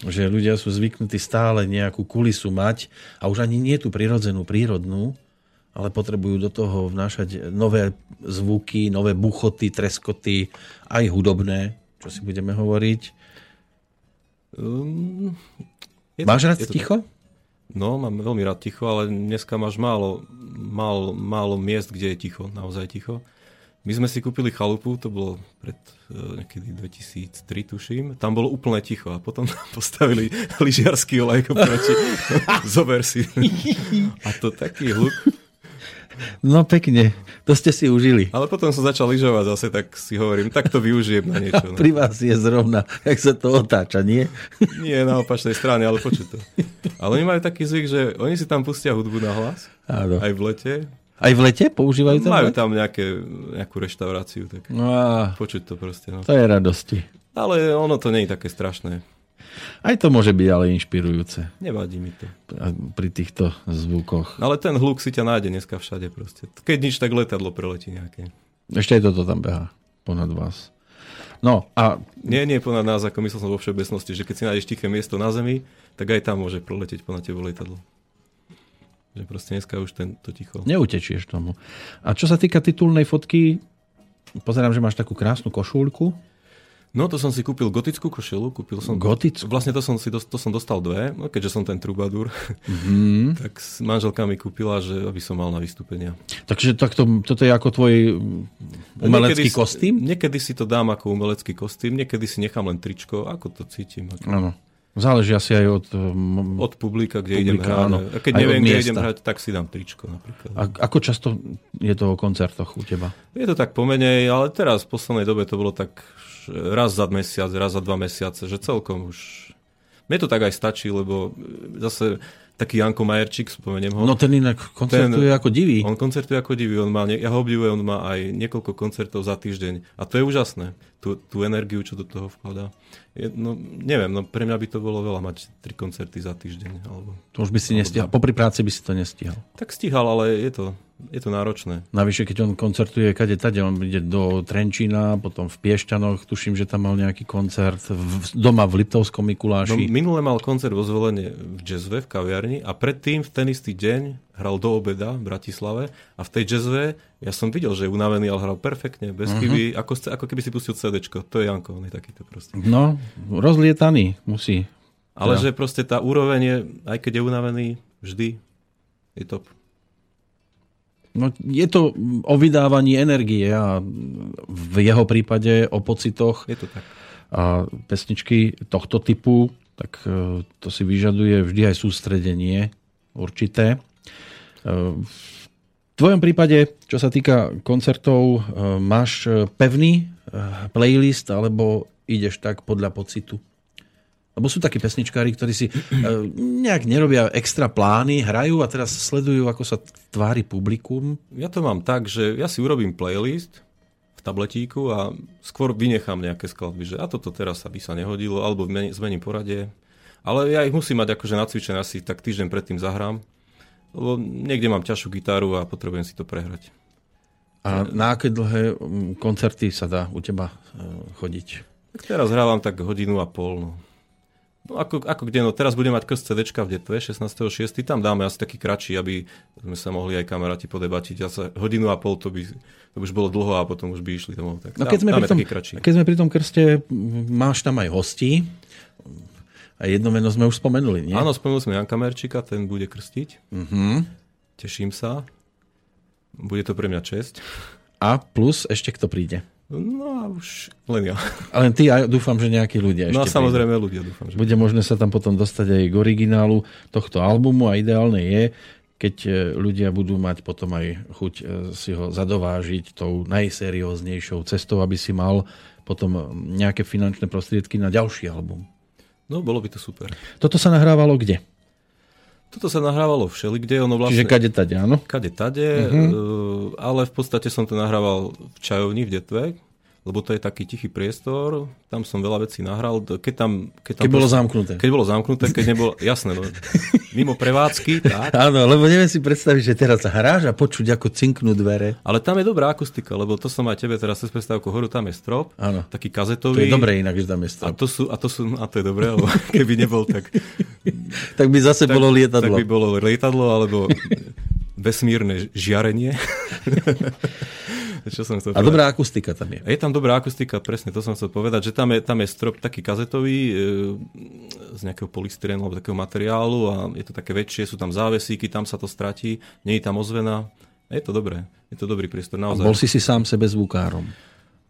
že ľudia sú zvyknutí stále nejakú kulisu mať a už ani nie tú prirodzenú, prírodnú, ale potrebujú do toho vnášať nové zvuky, nové buchoty, treskoty, aj hudobné, čo si budeme hovoriť. Um, Máš rád ticho? Tak. No, mám veľmi rád ticho, ale dneska máš málo, málo, málo miest, kde je ticho, naozaj ticho. My sme si kúpili chalupu, to bolo pred uh, niekedy 2003, tuším. Tam bolo úplne ticho a potom postavili lyžiarský olej proti. Zober si. a to taký hluk. No pekne, to ste si užili. Ale potom som začal lyžovať zase, tak si hovorím, tak to využijem na niečo. No. Pri vás je zrovna, jak sa to otáča, nie? Nie, na opačnej strane, ale počuť to. Ale oni majú taký zvyk, že oni si tam pustia hudbu na hlas, Áno. aj v lete, aj v lete používajú tam? Majú tam nejaké, nejakú reštauráciu, tak no a počuť to proste. No. To je radosti. Ale ono to nie je také strašné. Aj to môže byť ale inšpirujúce. Nevadí mi to. Pri týchto zvukoch. Ale ten hluk si ťa nájde dneska všade proste. Keď nič, tak letadlo preletí nejaké. Ešte aj toto tam beha ponad vás. No a... Nie, nie ponad nás, ako myslel som vo všeobecnosti, že keď si nájdeš tiché miesto na zemi, tak aj tam môže proletieť ponad tebou letadlo. Že proste dneska už ten, to ticho. Neutečieš tomu. A čo sa týka titulnej fotky, pozerám, že máš takú krásnu košúľku. No to som si kúpil gotickú košelu. Kúpil som, Gotickú? Vlastne to som, si, to som dostal dve, no, keďže som ten trubadur. Mm-hmm. tak manželka mi kúpila, že aby som mal na vystúpenia. Takže takto, toto je ako tvoj umelecký niekedy, kostým? Niekedy si to dám ako umelecký kostým, niekedy si nechám len tričko, ako to cítim. Ako... Áno. Záleží asi aj od... Od publika, kde publika, idem hrať. Áno. A keď aj neviem, kde idem hrať, tak si dám tričko napríklad. A ako často je to o koncertoch u teba? Je to tak pomenej, ale teraz v poslednej dobe to bolo tak raz za mesiac, raz za dva mesiace, že celkom už Mne to tak aj stačí, lebo zase taký Janko Majerčík, spomeniem ho. No ten inak koncertuje ten, ako divý. On koncertuje ako divý, on má, ja ho obdivujem, on má aj niekoľko koncertov za týždeň. A to je úžasné, tú, tú energiu, čo do toho vkladá. Je, no, neviem, no pre mňa by to bolo veľa mať tri koncerty za týždeň. Alebo, to už by si nestihal, popri práci by si to nestihal. Tak stihal, ale je to, je to náročné. Navyše, keď on koncertuje kade tade, on ide do Trenčína, potom v Piešťanoch, tuším, že tam mal nejaký koncert, v, doma v Liptovskom Mikuláši. No, minule mal koncert vo zvolenie v jazzve v kaviarni a predtým v ten istý deň hral do obeda v Bratislave a v tej jazzve ja som videl, že je unavený, ale hral perfektne, bez uh-huh. chyby, ako, ako keby si pustil CD. To je Janko, on je takýto proste. No, rozlietaný musí. Ale ja. že proste tá úroveň je, aj keď je unavený, vždy je top. No, je to o vydávaní energie a v jeho prípade o pocitoch. Je to tak. A pesničky tohto typu, tak e, to si vyžaduje vždy aj sústredenie určité. E, v tvojom prípade, čo sa týka koncertov, e, máš pevný playlist alebo ideš tak podľa pocitu? Lebo sú takí pesničkári, ktorí si e, nejak nerobia extra plány, hrajú a teraz sledujú, ako sa tvári publikum. Ja to mám tak, že ja si urobím playlist v tabletíku a skôr vynechám nejaké skladby, že a toto teraz by sa nehodilo, alebo zmením poradie. Ale ja ich musím mať akože nacvičené, asi tak týždeň predtým zahrám, lebo niekde mám ťažšiu gitaru a potrebujem si to prehrať. A na aké dlhé mm, koncerty sa dá u teba e, chodiť? Tak teraz hrávam tak hodinu a pol. No. No ako, ako kde, no teraz budeme mať krst CD v Detve 16.6. Tam dáme asi taký kratší, aby sme sa mohli aj kamaráti podebatiť. Zase hodinu a pol to by, to už bolo dlho a potom už by išli domov. Tak no, keď, sme pri tom, keď sme pri tom krste, máš tam aj hostí. A jedno meno sme už spomenuli, nie? Áno, spomenuli sme Janka Merčika, ten bude krstiť. Uh-huh. Teším sa. Bude to pre mňa česť. A plus ešte kto príde? No a už len ja. A len ty a dúfam, že nejakí ľudia no ešte No samozrejme prídu. ľudia dúfam. Že Bude možné sa tam potom dostať aj k originálu tohto albumu a ideálne je, keď e, ľudia budú mať potom aj chuť e, si ho zadovážiť tou najserióznejšou cestou, aby si mal potom nejaké finančné prostriedky na ďalší album. No, bolo by to super. Toto sa nahrávalo kde? Toto sa nahrávalo všelikde. Ono vlastne, Čiže kade tade, áno? Kade tade, uh-huh. ale v podstate som to nahrával v čajovni v Detve, lebo to je taký tichý priestor, tam som veľa vecí nahral. Keď, tam, keď, tam keď bolo zamknuté. Keď bolo zamknuté, keď nebolo, jasné, no, mimo prevádzky. Tak. Áno, lebo neviem si predstaviť, že teraz hráš a počuť, ako cinknú dvere. Ale tam je dobrá akustika, lebo to som aj tebe teraz cez prestávku horu, tam je strop, Áno. taký kazetový. To je dobré inak, že tam je strop. A to sú, a to, sú, a to je dobré, lebo keby nebol, tak... tak by zase tak, bolo lietadlo. Tak by bolo lietadlo, alebo vesmírne žiarenie. Čo som chcel a dobrá akustika tam je. Je tam dobrá akustika, presne to som chcel povedať, že tam je, tam je strop taký kazetový e, z nejakého polystyrénu alebo takého materiálu a je to také väčšie, sú tam závesíky, tam sa to stratí, nie je tam ozvena. Je to dobré, je to dobrý priestor naozaj. A bol si si sám sebe zvukárom?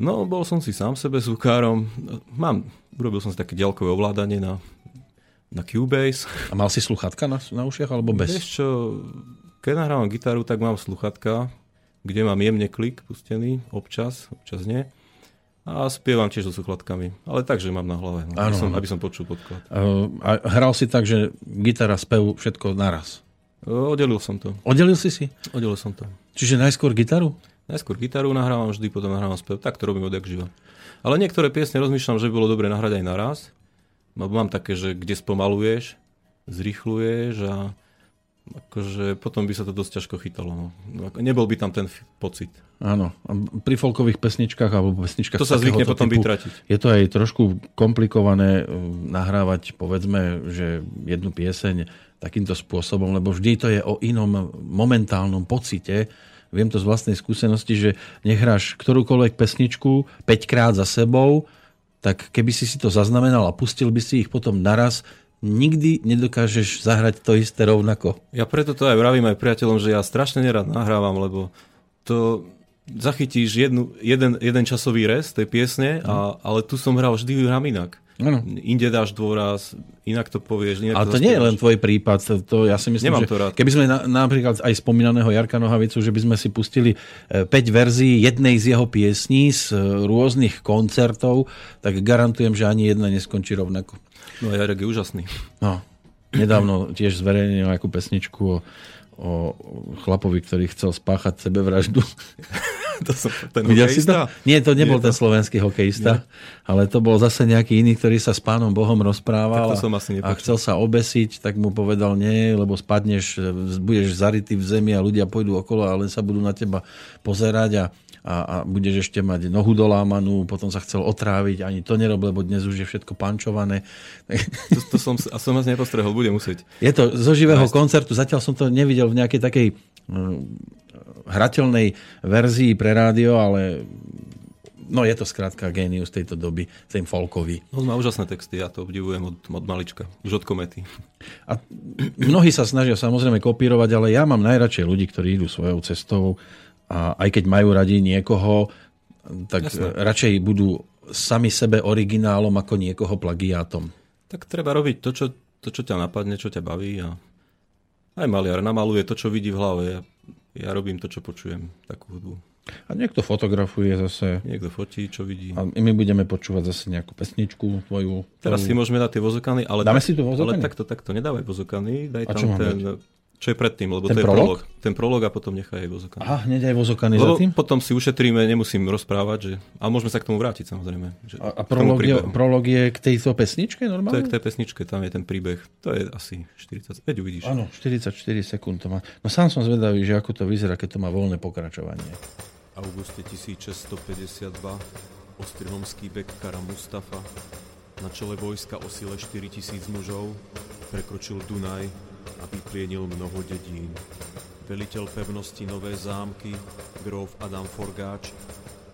No, bol som si sám sebe zvukárom. Mám, urobil som si také ďalkové ovládanie na, na Cubase. A mal si sluchatka na, na ušiach alebo bez? Vieš čo, keď nahrávam gitaru, tak mám sluchatka, kde mám jemne klik pustený, občas, občas nie. A spievam tiež so sluchatkami, ale tak, že mám na hlave, no, aby, som, aby som počul podklad. Uh, a hral si tak, že gitara, spev, všetko naraz? Uh, oddelil som to. Oddelil si si? Oddelil som to. Čiže najskôr gitaru? Najskôr gitaru nahrávam vždy, potom nahrávam spev. Tak to robím odjak živa. Ale niektoré piesne rozmýšľam, že by bolo dobre nahrať aj naraz. Mám také, že kde spomaluješ, zrychluješ a akože potom by sa to dosť ťažko chytalo. No. Nebol by tam ten pocit. Áno. Pri folkových pesničkách alebo pesničkách To sa zvykne potom typu, vytratiť. Je to aj trošku komplikované um, nahrávať, povedzme, že jednu pieseň takýmto spôsobom, lebo vždy to je o inom momentálnom pocite. Viem to z vlastnej skúsenosti, že nehráš ktorúkoľvek pesničku 5 krát za sebou, tak keby si si to zaznamenal a pustil by si ich potom naraz, nikdy nedokážeš zahrať to isté rovnako. Ja preto to aj vravím aj priateľom, že ja strašne nerad nahrávam, lebo to zachytíš jednu, jeden, jeden časový rez tej piesne, a, ale tu som hral vždy hrám inak. Ano. Inde dáš dôraz, inak to povieš. Inak Ale to, to nie je len tvoj prípad. To, to ja si myslím, Nemám že to rád. keby sme na, napríklad aj spomínaného Jarka Nohavicu, že by sme si pustili 5 e, verzií jednej z jeho piesní z e, rôznych koncertov, tak garantujem, že ani jedna neskončí rovnako. No a Jarek je úžasný. No, nedávno tiež zverejnil nejakú pesničku o, o chlapovi, ktorý chcel spáchať sebevraždu. to som, ten Videl si to? Nie, to nebol Nie, ten to... slovenský hokejista, Nie. ale to bol zase nejaký iný, ktorý sa s pánom Bohom rozprával tak to som asi a chcel sa obesiť, tak mu povedal nie, lebo spadneš, budeš zarytý v zemi a ľudia pôjdu okolo a len sa budú na teba pozerať a a, a budeš ešte mať nohu dolámanú, potom sa chcel otráviť, ani to nerob, lebo dnes už je všetko pančované. To, to som, a som vás nepostrehol, budem musieť. Je to zo živého Nájsť. koncertu, zatiaľ som to nevidel v nejakej takej hrateľnej verzii pre rádio, ale no je to skrátka génius tejto doby, ten folkový. On má úžasné texty, ja to obdivujem od, od malička, už od komety. A mnohí sa snažia samozrejme kopírovať, ale ja mám najradšej ľudí, ktorí idú svojou cestou a aj keď majú radi niekoho, tak Jasne. radšej budú sami sebe originálom ako niekoho plagiátom. Tak treba robiť to, čo, to, čo ťa napadne, čo ťa baví a aj maliar namaluje to, čo vidí v hlave ja robím to, čo počujem, takú hudbu. A niekto fotografuje zase. Niekto fotí, čo vidí. A my budeme počúvať zase nejakú pesničku tvoju. Teraz si môžeme dať tie vozokany, ale, Dáme si tu vozokany? ale takto, takto, nedávaj vozokany, daj a tam ten, čo je predtým, lebo ten to je prolog? Ten prolog a potom nechaj aj vozokany. Aha, hneď aj vozokany lebo za tým? potom si ušetríme, nemusím rozprávať, že... a môžeme sa k tomu vrátiť samozrejme. Že a a prolog, je, prolog je k tejto pesničke normálne? To je k tej pesničke, tam je ten príbeh. To je asi 40, veď uvidíš. Áno, 44 sekúnd to má. No sám som zvedavý, že ako to vyzerá, keď to má voľné pokračovanie. Auguste 1652 Ostrihomský bek Kara Mustafa na čele vojska o sile 4000 mužov prekročil Dunaj a vyplienil mnoho dedín. Veliteľ pevnosti Nové zámky, gróf Adam Forgáč,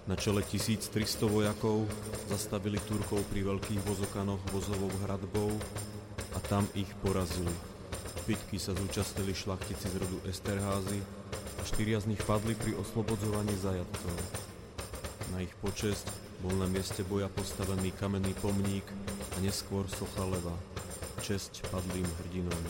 na čele 1300 vojakov zastavili Turkov pri veľkých vozokanoch vozovou hradbou a tam ich porazili. Bitky sa zúčastnili šlachtici z rodu Esterházy a štyria z nich padli pri oslobodzovaní zajatcov. Na ich počest bol na mieste boja postavený kamenný pomník a neskôr socha leva. Česť padlým hrdinom.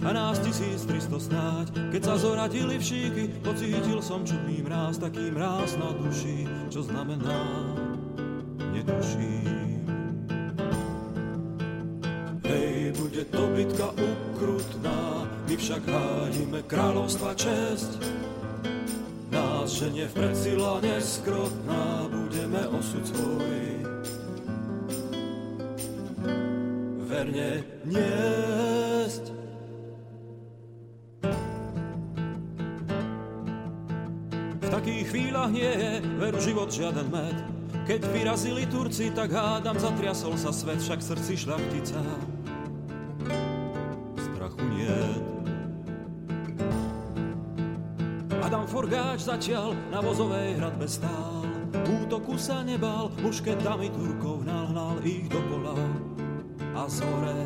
A nás 1300 snáď. Keď sa zoradili všíky, pocítil som čudný mráz, taký mráz na duši, čo znamená netuším. Hej, bude to bitka ukrutná, my však hájime kráľovstva česť že v predsila neskrotná budeme osud svoj verne niesť. Chvíľach nie je veru život žiaden med. Keď vyrazili Turci, tak hádam, zatriasol sa svet, však srdci šlachtica. Strachu niet. Forgáč začal na vozovej hradbe stál. Útoku sa nebal, mušketami Turkov nahnal ich do pola a z hore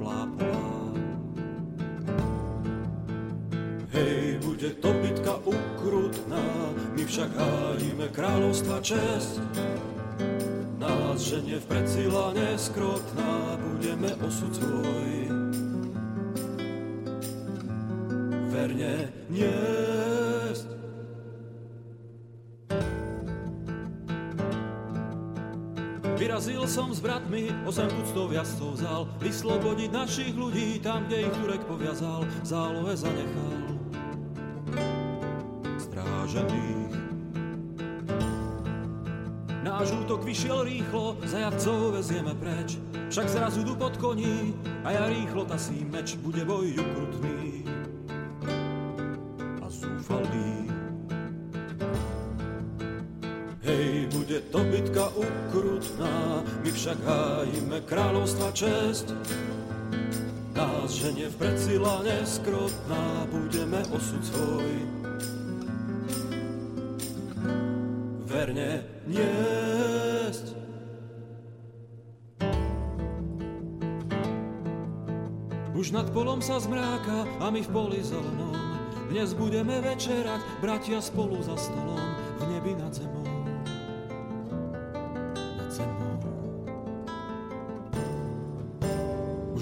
plápola. Hej, bude to bitka my však hájime kráľovstva čest. Nás ženie v predsila neskrotná, budeme osud svoj. Verne nie Vyrazil som s bratmi, osem tuctov jazdcov vzal, vyslobodiť našich ľudí tam, kde ich Turek poviazal, zálohe zanechal. Strážených. Náš útok vyšiel rýchlo, zajavcov vezieme preč, však zrazu du pod koní a ja rýchlo tasím meč, bude boj ukrutný a zúfalý. Hej, bude to bitka ukrutná, my však hájime kráľovstva čest. Nás ženie v predsila neskrotná, budeme osud svoj. Verne niesť. Už nad polom sa zmráka a my v poli zelenom. Dnes budeme večerať, bratia spolu za stolom, v nebi nad zemou.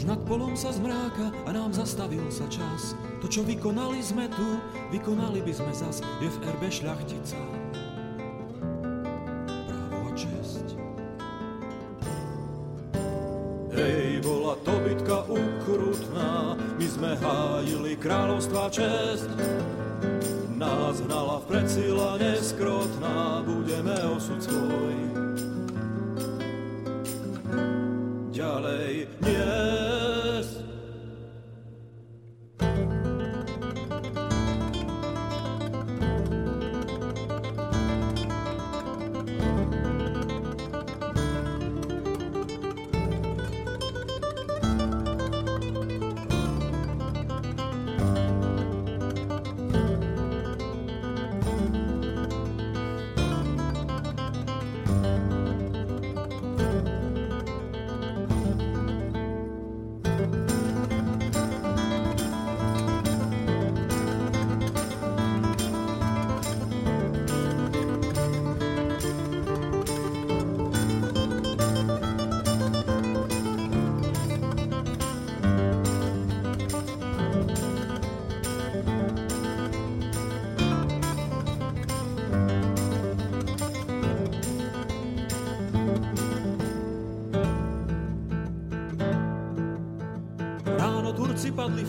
nad polom sa zmráka a nám zastavil sa čas. To, čo vykonali sme tu, vykonali by sme zas, je v erbe šľachtica. Kráľovstva česť. Nás hnala v predsila neskrotná, budeme osud svoj.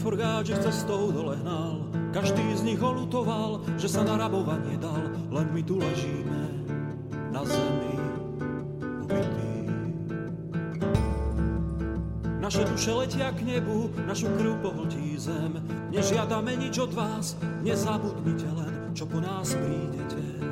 Padli forgáč, že cestou dole hnal. Každý z nich olutoval, že sa na rabovanie dal, len my tu ležíme na zemi ubití. Naše duše letia k nebu, našu krv pohltí zem. Nežiadame nič od vás, nezabudnite len, čo po nás prídete.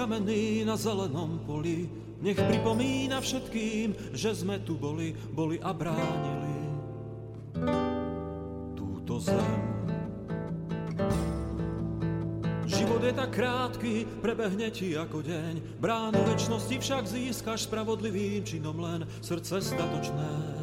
Kamenný na zelenom poli, nech pripomína všetkým, že sme tu boli, boli a bránili túto zem. Život je tak krátky, prebehne ti ako deň, bránu väčšnosti však získaš spravodlivým činom len srdce statočné.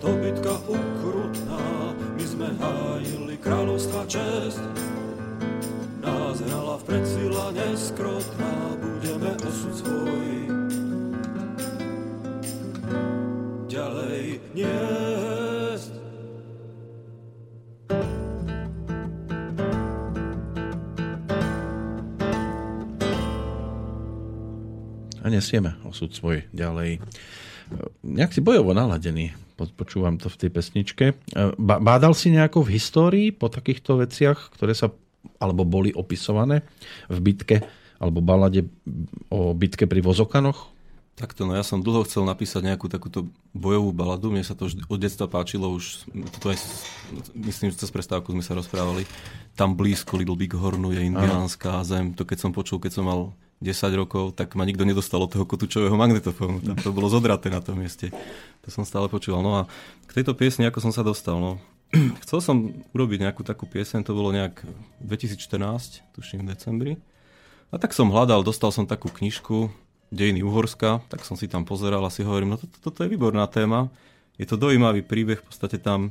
To bitka ukrutná, sme hájili kráľovstva čest. Nás hrala v predsila neskrotná, budeme osud svoj. Ďalej niesť. A nesieme osud svoj ďalej. Nejak si bojovo naladený počúvam to v tej pesničke. E, bádal si nejako v histórii po takýchto veciach, ktoré sa alebo boli opisované v bitke alebo balade o bitke pri Vozokanoch? Takto, no ja som dlho chcel napísať nejakú takúto bojovú baladu. Mne sa to už od detstva páčilo, už to aj, myslím, že cez prestávku sme sa rozprávali. Tam blízko Little Big Hornu je indiánska zem. To keď som počul, keď som mal 10 rokov, tak ma nikto nedostal od toho kotúčového magnetofónu. Tam to bolo zodraté na tom mieste. To som stále počúval. No a k tejto piesni, ako som sa dostal, no. Chcel som urobiť nejakú takú piesen, to bolo nejak 2014, tuším v decembri. A tak som hľadal, dostal som takú knižku Dejiny Uhorska, tak som si tam pozeral a si hovorím, no toto, toto je výborná téma. Je to dojímavý príbeh, v podstate tam e,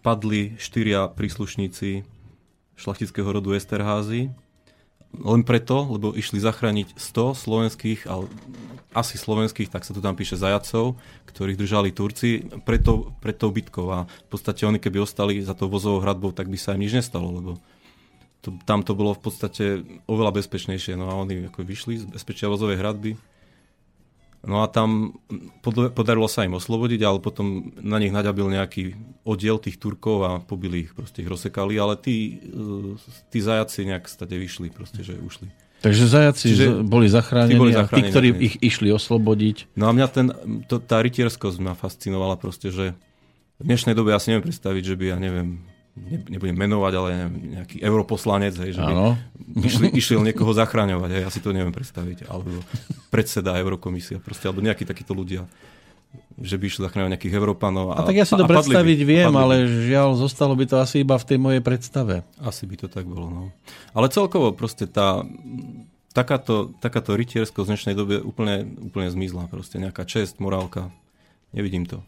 padli štyria príslušníci šlachtického rodu Esterházy, len preto, lebo išli zachrániť 100 slovenských, ale asi slovenských, tak sa tu tam píše zajacov, ktorých držali Turci pred tou, pred bitkou a v podstate oni keby ostali za tou vozovou hradbou, tak by sa im nič nestalo, lebo to, tam to bolo v podstate oveľa bezpečnejšie. No a oni ako vyšli z bezpečia vozovej hradby, No a tam podarilo sa im oslobodiť, ale potom na nich naďabil nejaký oddiel tých Turkov a pobili ich, proste ich rozsekali, ale tí, e, tí zajaci nejak stade vyšli, proste, že ušli. Takže zajaci Čiže boli zachránení, tí boli zachránení a tí, ktorí ich išli oslobodiť. No a mňa ten, to, tá rytierskosť ma fascinovala proste, že v dnešnej dobe ja si neviem predstaviť, že by, ja neviem, nebudem menovať, ale nejaký europoslanec, hej, že by išli, išiel niekoho zachráňovať, hej, ja si to neviem predstaviť, alebo predseda Eurokomisia, proste, alebo nejakí takíto ľudia že by išli zachráňovať nejakých Európanov. A, a tak ja si to predstaviť by, viem, ale žiaľ, zostalo by to asi iba v tej mojej predstave. Asi by to tak bolo, no. Ale celkovo proste tá, takáto, takáto rytiersko z dnešnej dobe úplne, úplne zmizla. Proste nejaká čest, morálka. Nevidím to.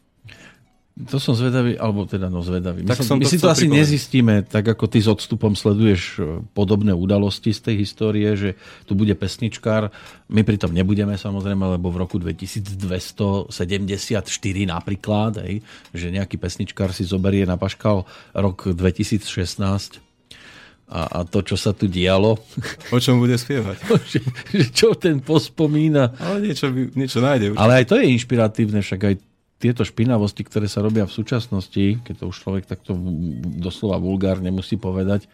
To som zvedavý, alebo teda no zvedavý. My, tak som, my si to asi pripovedať. nezistíme, tak ako ty s odstupom sleduješ e, podobné udalosti z tej histórie, že tu bude pesničkár. My pritom nebudeme samozrejme, lebo v roku 2274 napríklad, hej, že nejaký pesničkár si zoberie na paškal rok 2016 a, a to, čo sa tu dialo. O čom bude spievať? že čo ten pospomína. Ale niečo, niečo nájde. Určite. Ale aj to je inšpiratívne, však aj tieto špinavosti, ktoré sa robia v súčasnosti, keď to už človek takto doslova vulgárne musí povedať,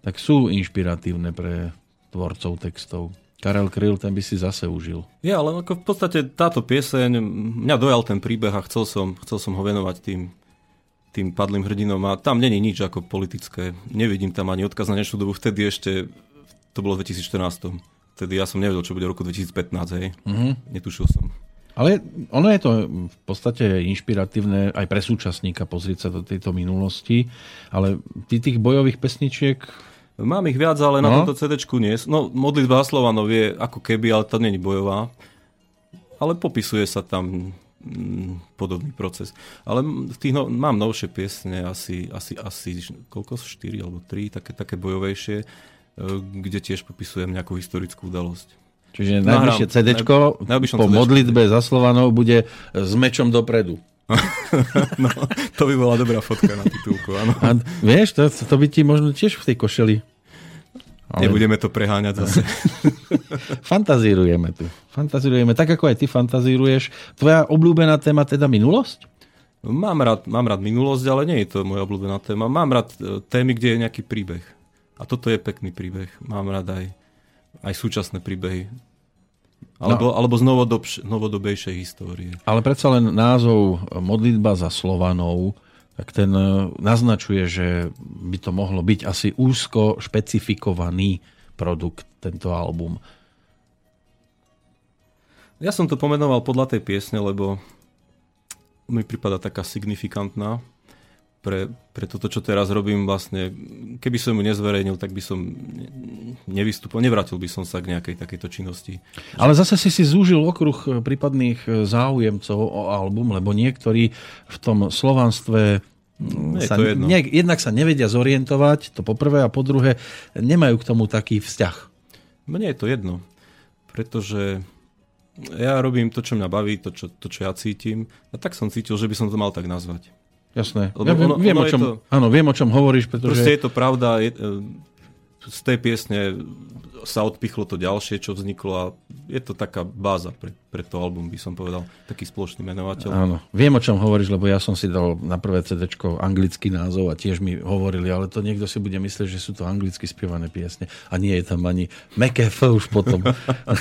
tak sú inšpiratívne pre tvorcov textov. Karel Kryl, ten by si zase užil. Ja, ale ako v podstate táto pieseň, mňa dojal ten príbeh a chcel som, chcel som ho venovať tým, tým padlým hrdinom a tam není nič ako politické. Nevidím tam ani odkaz na dnešnú dobu. Vtedy ešte, to bolo v 2014. Vtedy ja som nevedel, čo bude v roku 2015, hej. Mm-hmm. Netušil som. Ale ono je to v podstate inšpiratívne aj pre súčasníka pozrieť sa do tejto minulosti, ale ty tých bojových pesničiek... Mám ich viac, ale no? na tomto cd nie. No, modlitba Slovanov je ako keby, ale to není bojová. Ale popisuje sa tam mm, podobný proces. Ale v tých no, mám novšie piesne, asi, asi, asi koľko? 4 alebo 3, také, také bojovejšie, e, kde tiež popisujem nejakú historickú udalosť. Čiže najbližšie CD po modlitbe za Slovanov bude s mečom dopredu. no, to by bola dobrá fotka na titulku, áno. A vieš, to, to by ti možno tiež v tej košeli. Ale... Nebudeme to preháňať zase. fantazírujeme tu. Fantazírujeme tak, ako aj ty fantazíruješ. Tvoja obľúbená téma teda minulosť? Mám rád, mám rád minulosť, ale nie je to moja obľúbená téma. Mám rád e, témy, kde je nejaký príbeh. A toto je pekný príbeh. Mám rád aj, aj súčasné príbehy. Alebo, no. alebo z novodob, novodobejšej histórie. Ale predsa len názov Modlitba za Slovanov, tak ten e, naznačuje, že by to mohlo byť asi úzko špecifikovaný produkt, tento album. Ja som to pomenoval podľa tej piesne, lebo mi prípada taká signifikantná pre, pre toto, čo teraz robím, vlastne, keby som ju nezverejnil, tak by som nevystúpil, nevrátil by som sa k nejakej takejto činnosti. Ale zase si si zúžil okruh prípadných záujemcov o album, lebo niektorí v tom slovanstve mm, sa, to ne, jednak sa nevedia zorientovať, to po prvé, a po druhé, nemajú k tomu taký vzťah. Mne je to jedno, pretože ja robím to, čo mňa baví, to, čo, to, čo ja cítim, a tak som cítil, že by som to mal tak nazvať. Jasné. Lebo ja viem, ono, viem, ono o čom, to, áno, viem, o čom hovoríš, pretože... Proste je to pravda, je, e, z tej piesne sa odpichlo to ďalšie, čo vzniklo a je to taká báza pre, pre to album, by som povedal. Taký spoločný menovateľ. Áno, viem, o čom hovoríš, lebo ja som si dal na prvé CD anglický názov a tiež mi hovorili, ale to niekto si bude myslieť, že sú to anglicky spievané piesne a nie je tam ani F už potom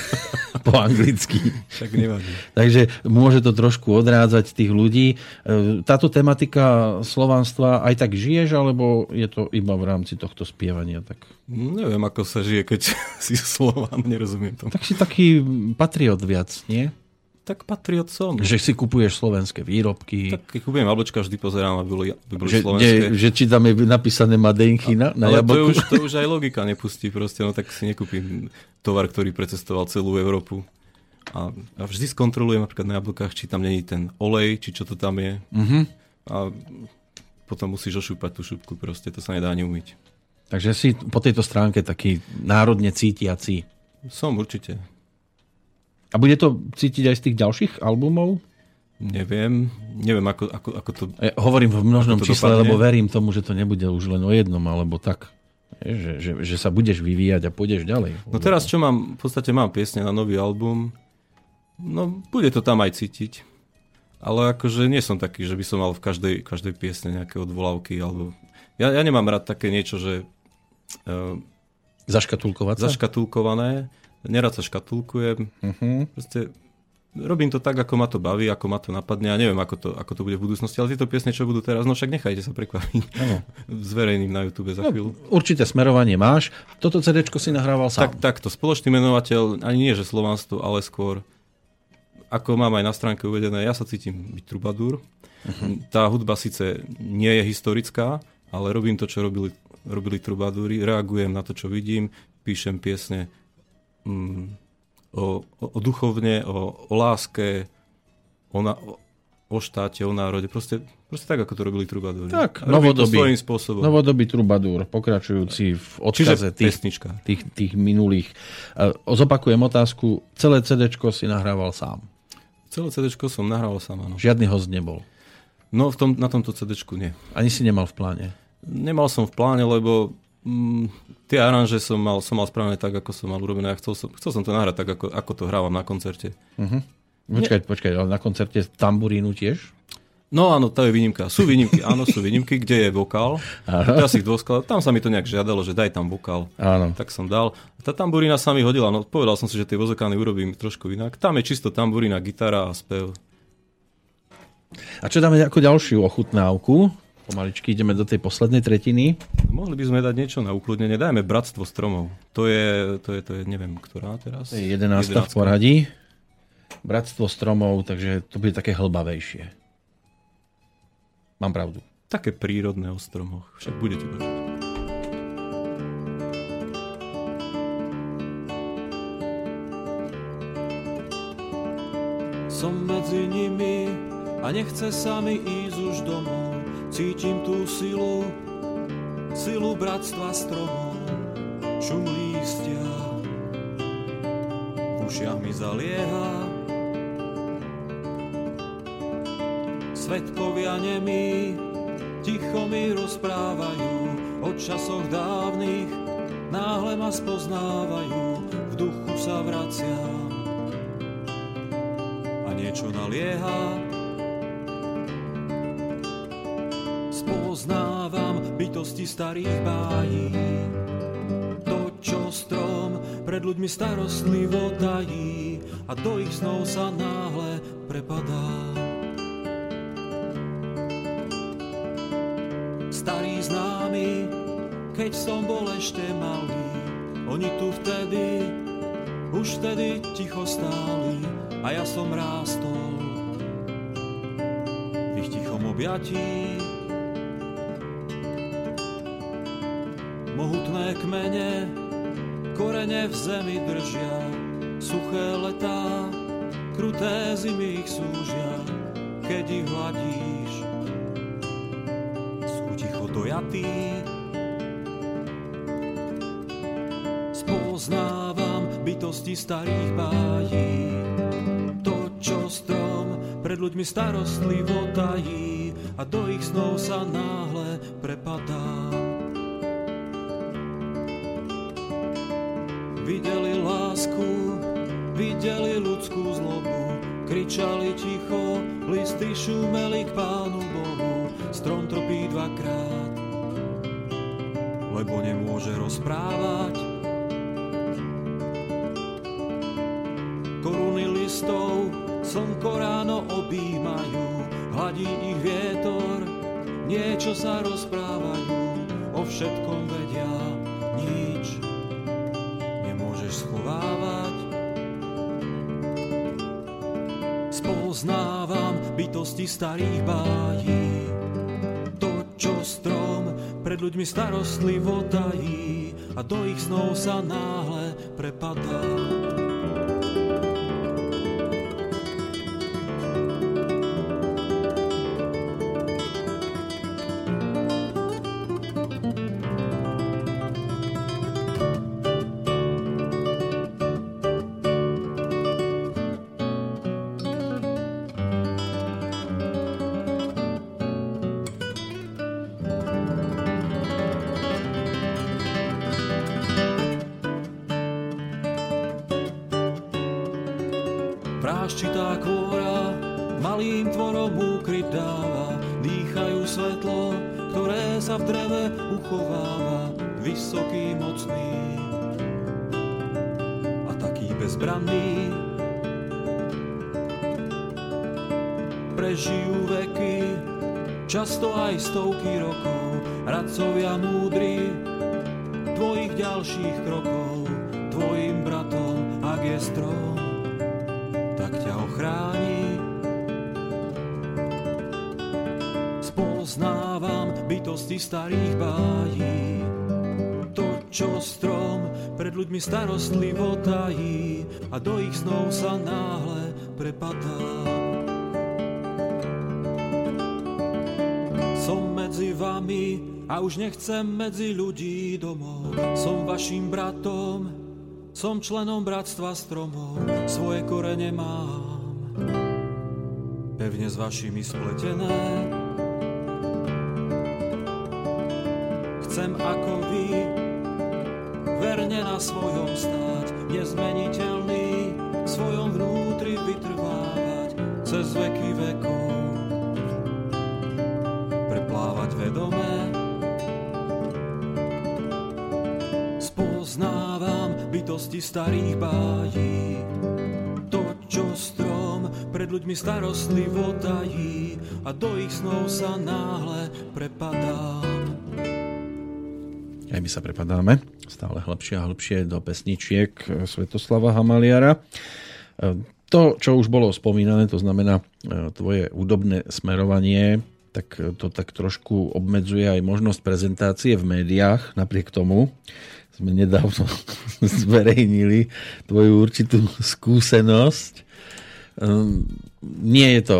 po anglicky. Tak nevadí. Takže môže to trošku odrádzať tých ľudí. E, táto tematika slovanstva aj tak žiješ, alebo je to iba v rámci tohto spievania? Tak... Neviem, ako sa žije, keď si Slován, nerozumiem tomu. Tak si taký patriot viac, nie? Tak patriot som. Že si kupuješ slovenské výrobky. Tak keď kupujem jablčka, vždy pozerám, aby boli, aby boli že, slovenské. Ne, že či tam je napísané Madenky na, na Ale to už, to už aj logika nepustí proste, no tak si nekúpim tovar, ktorý precestoval celú Európu. A, a vždy skontrolujem napríklad na jablkách, či tam není ten olej, či čo to tam je. Uh-huh. A potom musíš ošúpať tú šupku, proste to sa nedá ani umyť. Takže si po tejto stránke taký národne cítiaci. Som určite. A bude to cítiť aj z tých ďalších albumov? Neviem, neviem ako, ako, ako to... Ja hovorím v množnom čísle, dopadne. lebo verím tomu, že to nebude už len o jednom, alebo tak. Že, že, že sa budeš vyvíjať a pôjdeš ďalej. No teraz čo mám, v podstate mám piesne na nový album, No, bude to tam aj cítiť. Ale akože nie som taký, že by som mal v každej, každej piesne nejaké odvolávky, alebo... Ja, ja nemám rád také niečo, že... Uh, Zaškatulkovať sa? Zaškatulkované. Nerad sa škatulkujem. Uh-huh. Proste robím to tak, ako ma to baví, ako ma to napadne. Ja neviem, ako to, ako to bude v budúcnosti, ale tieto piesne, čo budú teraz, no však nechajte sa prekvapiť. Ano. Zverejným na YouTube za no, chvíľu. Určité smerovanie máš. Toto CD si nahrával sám. Tak, takto. Spoločný menovateľ, ani nie, že Slovanstvo, ale skôr, ako mám aj na stránke uvedené, ja sa cítim byť trubadúr. Uh-huh. Tá hudba síce nie je historická, ale robím to, čo robili, robili trubadúry. Reagujem na to, čo vidím, píšem piesne mm, o, o, duchovne, o, o láske, o, na, o, o štáte, o národe. Proste, proste tak, ako to robili trubadúry. Tak, novodobý, svojím spôsobom. novodobý trubadúr, pokračujúci v odkaze tých, tých, tých minulých. Zopakujem otázku, celé CD si nahrával sám? Celé CD som nahrával sám, áno. Žiadny host nebol? No, v tom, na tomto CD nie. Ani si nemal v pláne? Nemal som v pláne, lebo mm, tie aranže som mal, som mal spravené tak, ako som mal urobené. Ja chcel som, chcel som to nahrať tak, ako, ako to hrávam na koncerte. Uh-huh. Počkaj, počkaj, ale na koncerte tamburínu tiež? No áno, to je výnimka. Sú výnimky, áno, sú výnimky, kde je vokál. Si ich dôskal, tam sa mi to nejak žiadalo, že daj tam vokál. Áno. Tak som dal. Tá tamburína sa mi hodila, no povedal som si, že tie vozokány urobím trošku inak. Tam je čisto tamburína, gitara a spev. A čo dáme ako ďalšiu ochutnávku? Pomaličky ideme do tej poslednej tretiny. Mohli by sme dať niečo na ukludnenie. Dajme Bratstvo stromov. To je, to je, to je neviem, ktorá teraz? To je 11. 11. v poradí. Bratstvo stromov, takže to bude také hlbavejšie. Mám pravdu. Také prírodné o stromoch. Však budete počuť. Som medzi nimi a nechce sa mi ísť už domov Cítim tú silu, silu bratstva stromov, šum lístia, ušiach mi zalieha. Svetkovia nemí, ticho mi rozprávajú o časoch dávnych, náhle ma spoznávajú, v duchu sa vraciam a niečo nalieha spoznávam bytosti starých bájí. To, čo strom pred ľuďmi starostlivo tají a do ich snov sa náhle prepadá. Starí známi, keď som bol ešte malý, oni tu vtedy, už vtedy ticho stáli a ja som rástol v ich tichom objatí. Kmene, korene v zemi držia, suché letá, kruté zimy ich súžia, keď ich hladíš. Sú ticho dojatí, spoznávam bytosti starých bájí. To, čo strom pred ľuďmi starostlivo tají a do ich snov sa náhle prepadá. Videli lásku, videli ľudskú zlobu, kričali ticho, listy šumeli k Pánu Bohu, strom tropí dvakrát, lebo nemôže rozprávať. Koruny listov slnko ráno objímajú, hladí ich vietor, niečo sa rozprávajú, o všetkom vedia schovávať. Spoznávam bytosti starých bájí, to, čo strom pred ľuďmi starostlivo tají a do ich snov sa náhle prepadá. Starých bájí, to, čo strom pred ľuďmi starostlivo tají a do ich snov sa náhle prepadá. Som medzi vami a už nechcem medzi ľudí domov. Som vašim bratom, som členom bratstva stromov, svoje korene mám. Pevne s vašimi spletené, chcem ako vy verne na svojom stáť, nezmeniteľný, v svojom vnútri vytrvávať cez veky vekov. Preplávať vedomé, spoznávam bytosti starých bájí, to, čo strom pred ľuďmi starostlivo tají a do ich snov sa náhle prepadám. My sa prepadáme stále hlbšie a hlbšie do pesničiek Svetoslava Hamaliara. To, čo už bolo spomínané, to znamená e, tvoje údobné smerovanie, tak to tak trošku obmedzuje aj možnosť prezentácie v médiách. Napriek tomu sme nedávno zverejnili tvoju určitú skúsenosť. Ehm, nie je to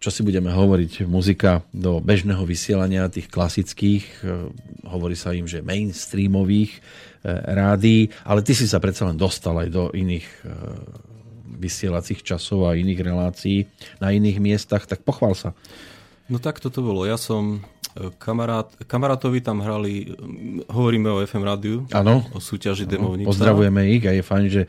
čo si budeme hovoriť, muzika do bežného vysielania tých klasických, e, hovorí sa im, že mainstreamových e, rádií, ale ty si sa predsa len dostal aj do iných e, vysielacích časov a iných relácií na iných miestach, tak pochvál sa. No tak toto bolo. Ja som kamarát, kamarátovi tam hrali, hovoríme o FM rádiu, ano. o súťaži Demovnica. Pozdravujeme ich a je fajn, že,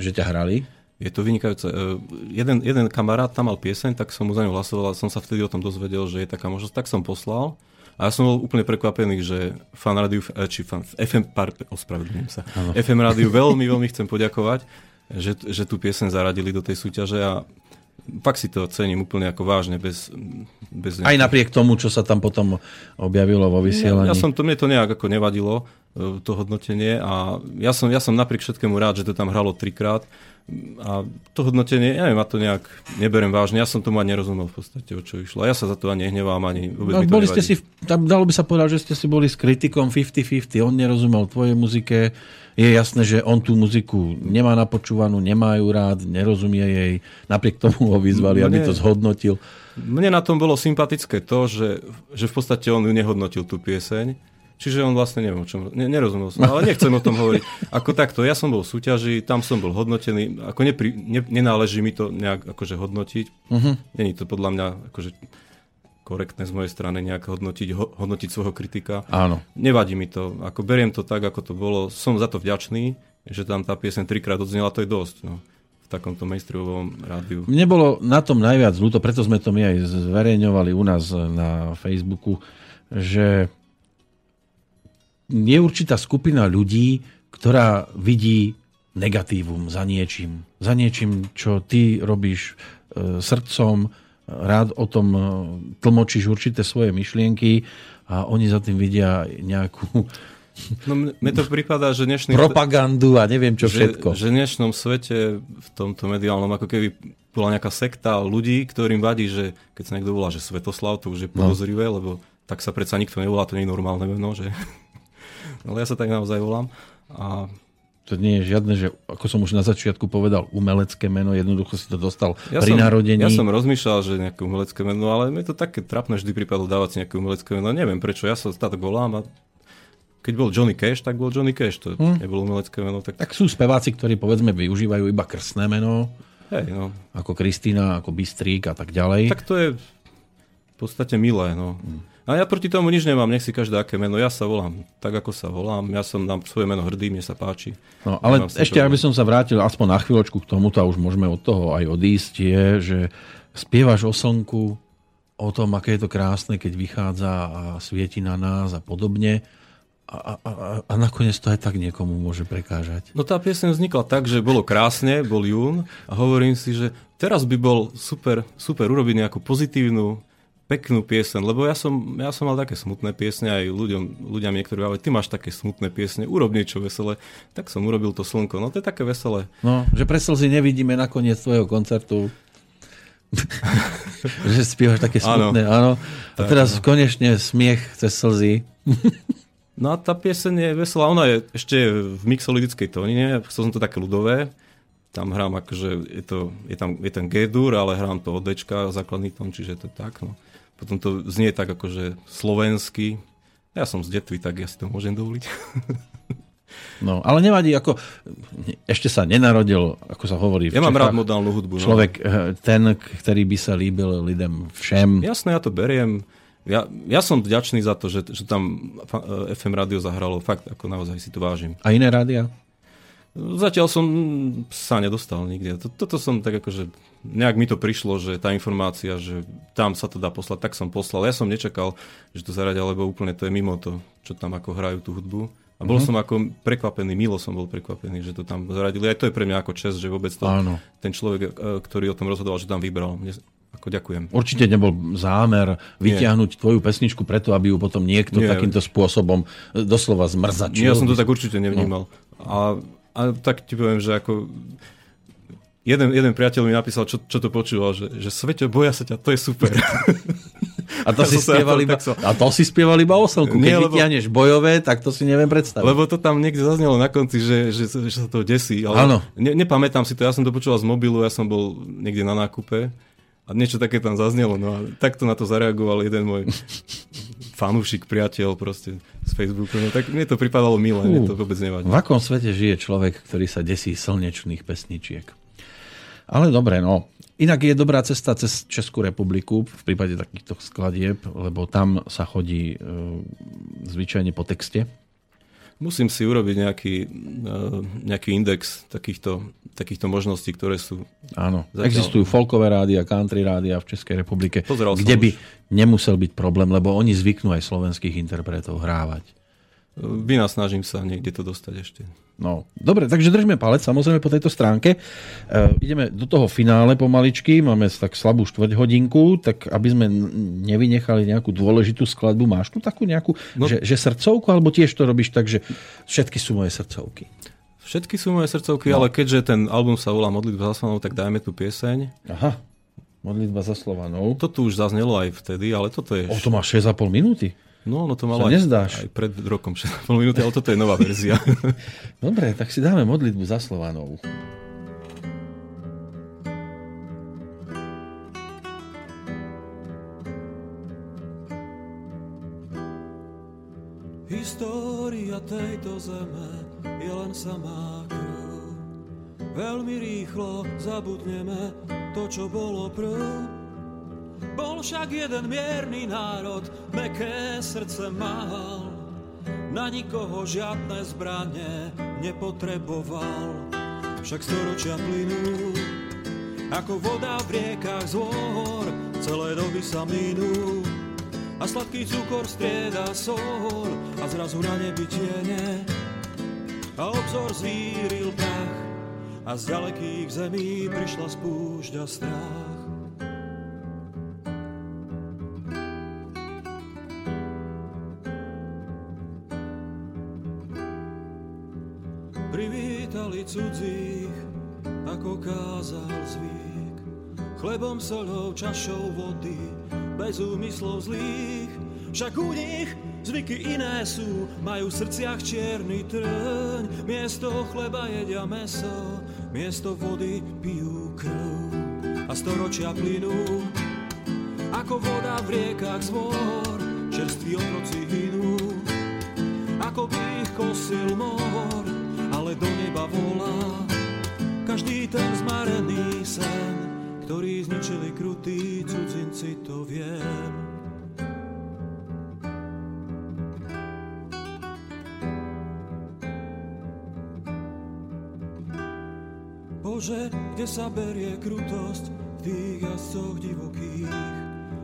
že ťa hrali. Je to vynikajúce. E, jeden, jeden kamarát tam mal pieseň, tak som mu za ňu hlasoval a som sa vtedy o tom dozvedel, že je taká možnosť. Tak som poslal. A ja som bol úplne prekvapený, že fan rádiu, e, či fan, FM, par, ospravedlňujem sa, ano. FM rádiu veľmi, veľmi chcem poďakovať, že, že tú pieseň zaradili do tej súťaže a fakt si to cením úplne ako vážne, bez, bez Aj napriek tomu, čo sa tam potom objavilo vo vysielaní. Ja, ja som, to, mne to nejak ako nevadilo, to hodnotenie a ja som, ja som napriek všetkému rád, že to tam hralo trikrát a to hodnotenie, ja neviem, ja to nejak neberem vážne, ja som tomu ani nerozumel v podstate, o čo išlo. A ja sa za to ani nehnevám, ani vôbec no, mi to boli nevadí. ste si, tam dalo by sa povedať, že ste si boli s kritikom 50-50, on nerozumel tvojej muzike, je jasné, že on tú muziku nemá napočúvanú, nemá ju rád, nerozumie jej, napriek tomu ho vyzvali, mne, aby to zhodnotil. Mne na tom bolo sympatické to, že, že v podstate on ju nehodnotil tú pieseň, Čiže on vlastne neviem o čom, ne, nerozumel som, ale nechcem o tom hovoriť. Ako takto, ja som bol v súťaži, tam som bol hodnotený, ako nepri, ne, nenáleží mi to nejak akože hodnotiť. Uh-huh. Není to podľa mňa akože korektné z mojej strany nejak hodnotiť, ho, hodnotiť svojho kritika. Áno. Nevadí mi to, ako beriem to tak, ako to bolo. Som za to vďačný, že tam tá piesen trikrát odznela, to je dosť. No v takomto mainstreamovom rádiu. Mne bolo na tom najviac ľúto, preto sme to my aj zverejňovali u nás na Facebooku, že je určitá skupina ľudí, ktorá vidí negatívum za niečím. Za niečím, čo ty robíš e, srdcom, rád o tom e, tlmočíš určité svoje myšlienky a oni za tým vidia nejakú No mne to prípada, že dnešný... Propagandu a neviem čo všetko. Že, že v dnešnom svete, v tomto mediálnom, ako keby bola nejaká sekta ľudí, ktorým vadí, že keď sa niekto volá, že Svetoslav, to už je no. podozrivé, no. lebo tak sa predsa nikto nevolá, to nie je normálne meno, že ale ja sa tak naozaj volám. A to nie je žiadne, že ako som už na začiatku povedal, umelecké meno, jednoducho si to dostal ja pri som, narodení. Ja som rozmýšľal, že nejaké umelecké meno, ale mi to také trapné vždy prípadlo dávať si nejaké umelecké meno. Neviem prečo, ja sa stále volám a keď bol Johnny Cash, tak bol Johnny Cash, to hmm. nebolo umelecké meno. Tak... tak sú speváci, ktorí povedzme využívajú iba krstné meno, Hej, no. ako Kristina, ako Bystrík a tak ďalej. Tak to je v podstate milé. No. Hmm. A ja proti tomu nič nemám, nech si každé aké meno. Ja sa volám tak, ako sa volám. Ja som na svoje meno hrdý, mne sa páči. No, ale ešte, aby som sa vrátil aspoň na chvíľočku k tomuto, a už môžeme od toho aj odísť, je, že spievaš o slnku, o tom, aké je to krásne, keď vychádza a svieti na nás a podobne. A, a, a, a nakoniec to aj tak niekomu môže prekážať. No tá piesň vznikla tak, že bolo krásne, bol jún a hovorím si, že teraz by bol super, super urobiť nejakú pozitívnu, peknú piesen, lebo ja som, ja som mal také smutné piesne aj ľuďom, ľuďom niektorí, ale ty máš také smutné piesne, urob niečo veselé, tak som urobil to slnko, no to je také veselé. No, že pre slzy nevidíme nakoniec tvojho koncertu. že spievaš také smutné, áno. A teraz tak, konečne smiech cez slzy. no a tá pieseň je veselá, ona je ešte v mixologickej tónine, chcel som to také ľudové, tam hrám akože, je, to, je tam je ten G-dur, ale hrám to od Dčka, základný tón, čiže to je tak. No. Potom to znie tak akože slovensky. Ja som z detvy, tak ja si to môžem dovoliť. No, ale nevadí, ako ešte sa nenarodil, ako sa hovorí. Ja mám rád modálnu hudbu. No. Človek, no. ten, ktorý by sa líbil ľuďom všem. Jasné, ja to beriem. Ja, ja som vďačný za to, že, že tam FM rádio zahralo. Fakt, ako naozaj si to vážim. A iné rádia? Zatiaľ som sa nedostal nikde. Toto som tak akože, nejak mi to prišlo, že tá informácia, že tam sa to dá poslať, tak som poslal. Ja som nečakal, že to zaradia, lebo úplne to je mimo to, čo tam ako hrajú tú hudbu. A bol mm-hmm. som ako prekvapený, milo som bol prekvapený, že to tam zaradili. Aj to je pre mňa ako čest, že vôbec to, Áno. ten človek, e, ktorý o tom rozhodoval, že tam vybral. Mne, ako ďakujem. Určite nebol zámer vyťahnuť Nie. tvoju pesničku preto, aby ju potom niekto Nie. takýmto spôsobom e, doslova zmrzačil. Ja som to tak určite nevnímal. No. A a tak ti poviem, že ako jeden, jeden priateľ mi napísal, čo, čo to počúval, že, že Sveťo, boja sa ťa, to je super. A to, si spieval iba, so... a to si spieval iba oselku. Keď Nie, lebo... vytiahneš bojové, tak to si neviem predstaviť. Lebo to tam niekde zaznelo na konci, že, že, že sa to desí. Ale Áno. Ne, nepamätám si to, ja som to počúval z mobilu, ja som bol niekde na nákupe a niečo také tam zaznelo. No a takto na to zareagoval jeden môj fanúšik, priateľ proste z Facebooku. No tak mne to pripadalo milé, uh, mne to vôbec nevadí. V akom svete žije človek, ktorý sa desí slnečných pesničiek? Ale dobre, no. Inak je dobrá cesta cez Českú republiku v prípade takýchto skladieb, lebo tam sa chodí e, zvyčajne po texte musím si urobiť nejaký, eh, nejaký index takýchto, takýchto možností, ktoré sú... Áno, zatiaľ... existujú folkové rádia, country rádia v Českej republike, Pozeral kde by už. nemusel byť problém, lebo oni zvyknú aj slovenských interpretov hrávať. Vynasnažím sa niekde to dostať ešte. No, dobre, takže držme palec samozrejme po tejto stránke. E, ideme do toho finále pomaličky, máme tak slabú štvrť hodinku, tak aby sme nevynechali nejakú dôležitú skladbu, máš tu takú nejakú, no, že, že srdcovku, alebo tiež to robíš tak, že všetky sú moje srdcovky? Všetky sú moje srdcovky, no. ale keďže ten album sa volá Modlitba za Slovanou, tak dajme tú pieseň. Aha, Modlitba za Slovanou. To tu už zaznelo aj vtedy, ale toto je... O, to má 6,5 minúty? No, no to malo aj, nezdáš. aj pred rokom 6,5 minúty, ale toto je nová verzia. Dobre, tak si dáme modlitbu za Slovanov. História tejto zeme je len samá krv. Veľmi rýchlo zabudneme to, čo bolo prv bol však jeden mierny národ, meké srdce mal. Na nikoho žiadne zbranie nepotreboval. Však storočia plynú, ako voda v riekach z hôr, celé doby sa minú. A sladký cukor strieda sol a zrazu na nebi tiene. A obzor zvíril prach a z ďalekých zemí prišla spúšť a strach. Cudzích, ako kázal zvyk. Chlebom, solou, čašou vody, bez úmyslov zlých. Však u nich zvyky iné sú, majú v srdciach čierny trň. Miesto chleba jedia meso, miesto vody pijú krv. A storočia plynú, ako voda v riekach zvor, čerství otroci hynú, ako by ich kosil mor do neba volá každý ten zmarený sen, ktorý zničili krutí cudzinci, to viem. Bože, kde sa berie krutosť v tých jazdcoch divokých?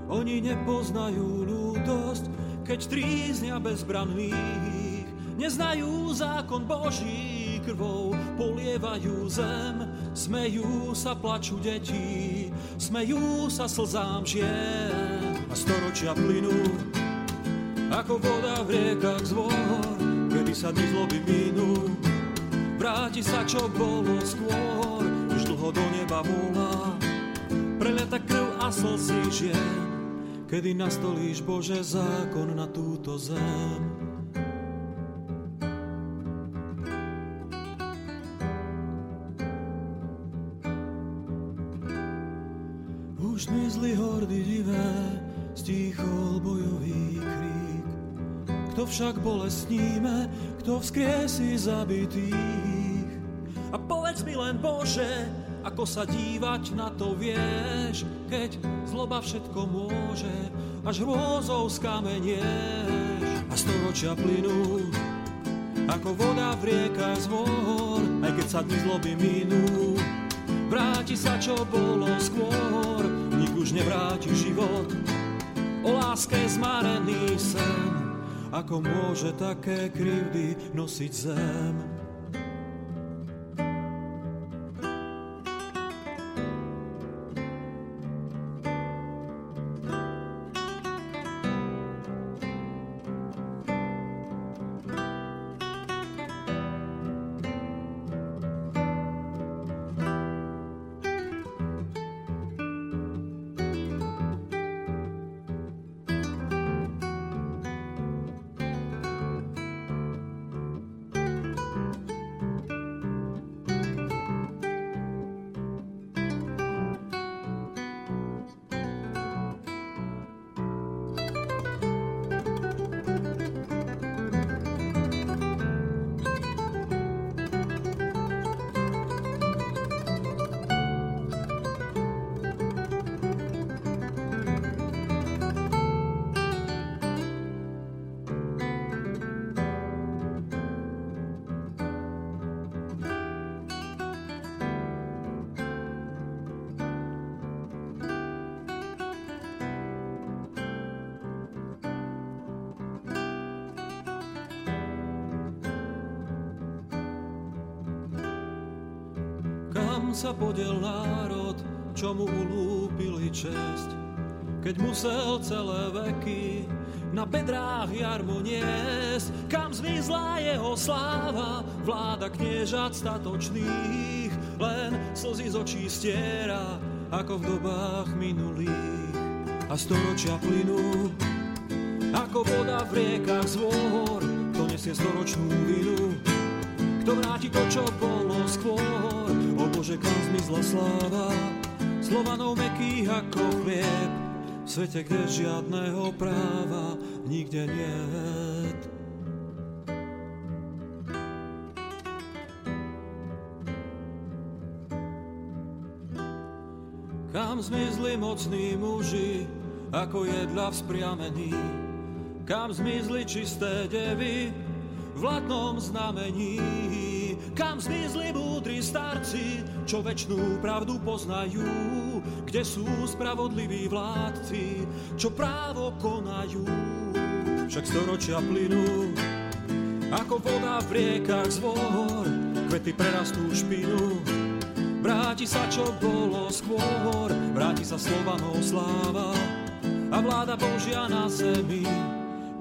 Oni nepoznajú ľútosť, keď tríznia bezbranných, neznajú zákon Boží krvou polievajú zem, smejú sa, plačú deti, smejú sa slzám žien. A storočia plynú, ako voda v riekach zvor, kedy sa dny zloby minú, vráti sa, čo bolo skôr, už dlho do neba volá, preleta krv a slzy žien, kedy nastolíš Bože zákon na túto zem. Hordy divé, stíchol bojový krík. Kto však bolestníme, kto vzkriesí zabitých? A povedz mi len Bože, ako sa dívať na to vieš, keď zloba všetko môže, až hrôzou skamenieš. A storočia plynú, ako voda v riekach zvor, aj keď sa dni zloby minú, vráti sa, čo bolo skôr, už nevráti život. O láske zmarený sen, ako môže také krivdy nosiť zem. Statočných, len slzy z očí stiera, ako v dobách minulých. A storočia plynú, ako voda v riekach zvor, to nesie storočnú vinu, kto vráti to, čo bolo skôr. O Bože, kam zmizla sláva, Slovanov mekých ako chlieb, v svete, kde žiadného práva nikde niet. Zmizli mocní muži, ako jedla vzpriamení, kam zmizli čisté devy, v latnom znamení. Kam zmizli múdri starci, čo väčšnú pravdu poznajú, kde sú spravodliví vládci, čo právo konajú. Však storočia plynú, ako voda v riekach zvor, kvety prerastú špinu. Vráti sa, čo bolo skôr, vráti sa Slovanov sláva a vláda Božia na zemi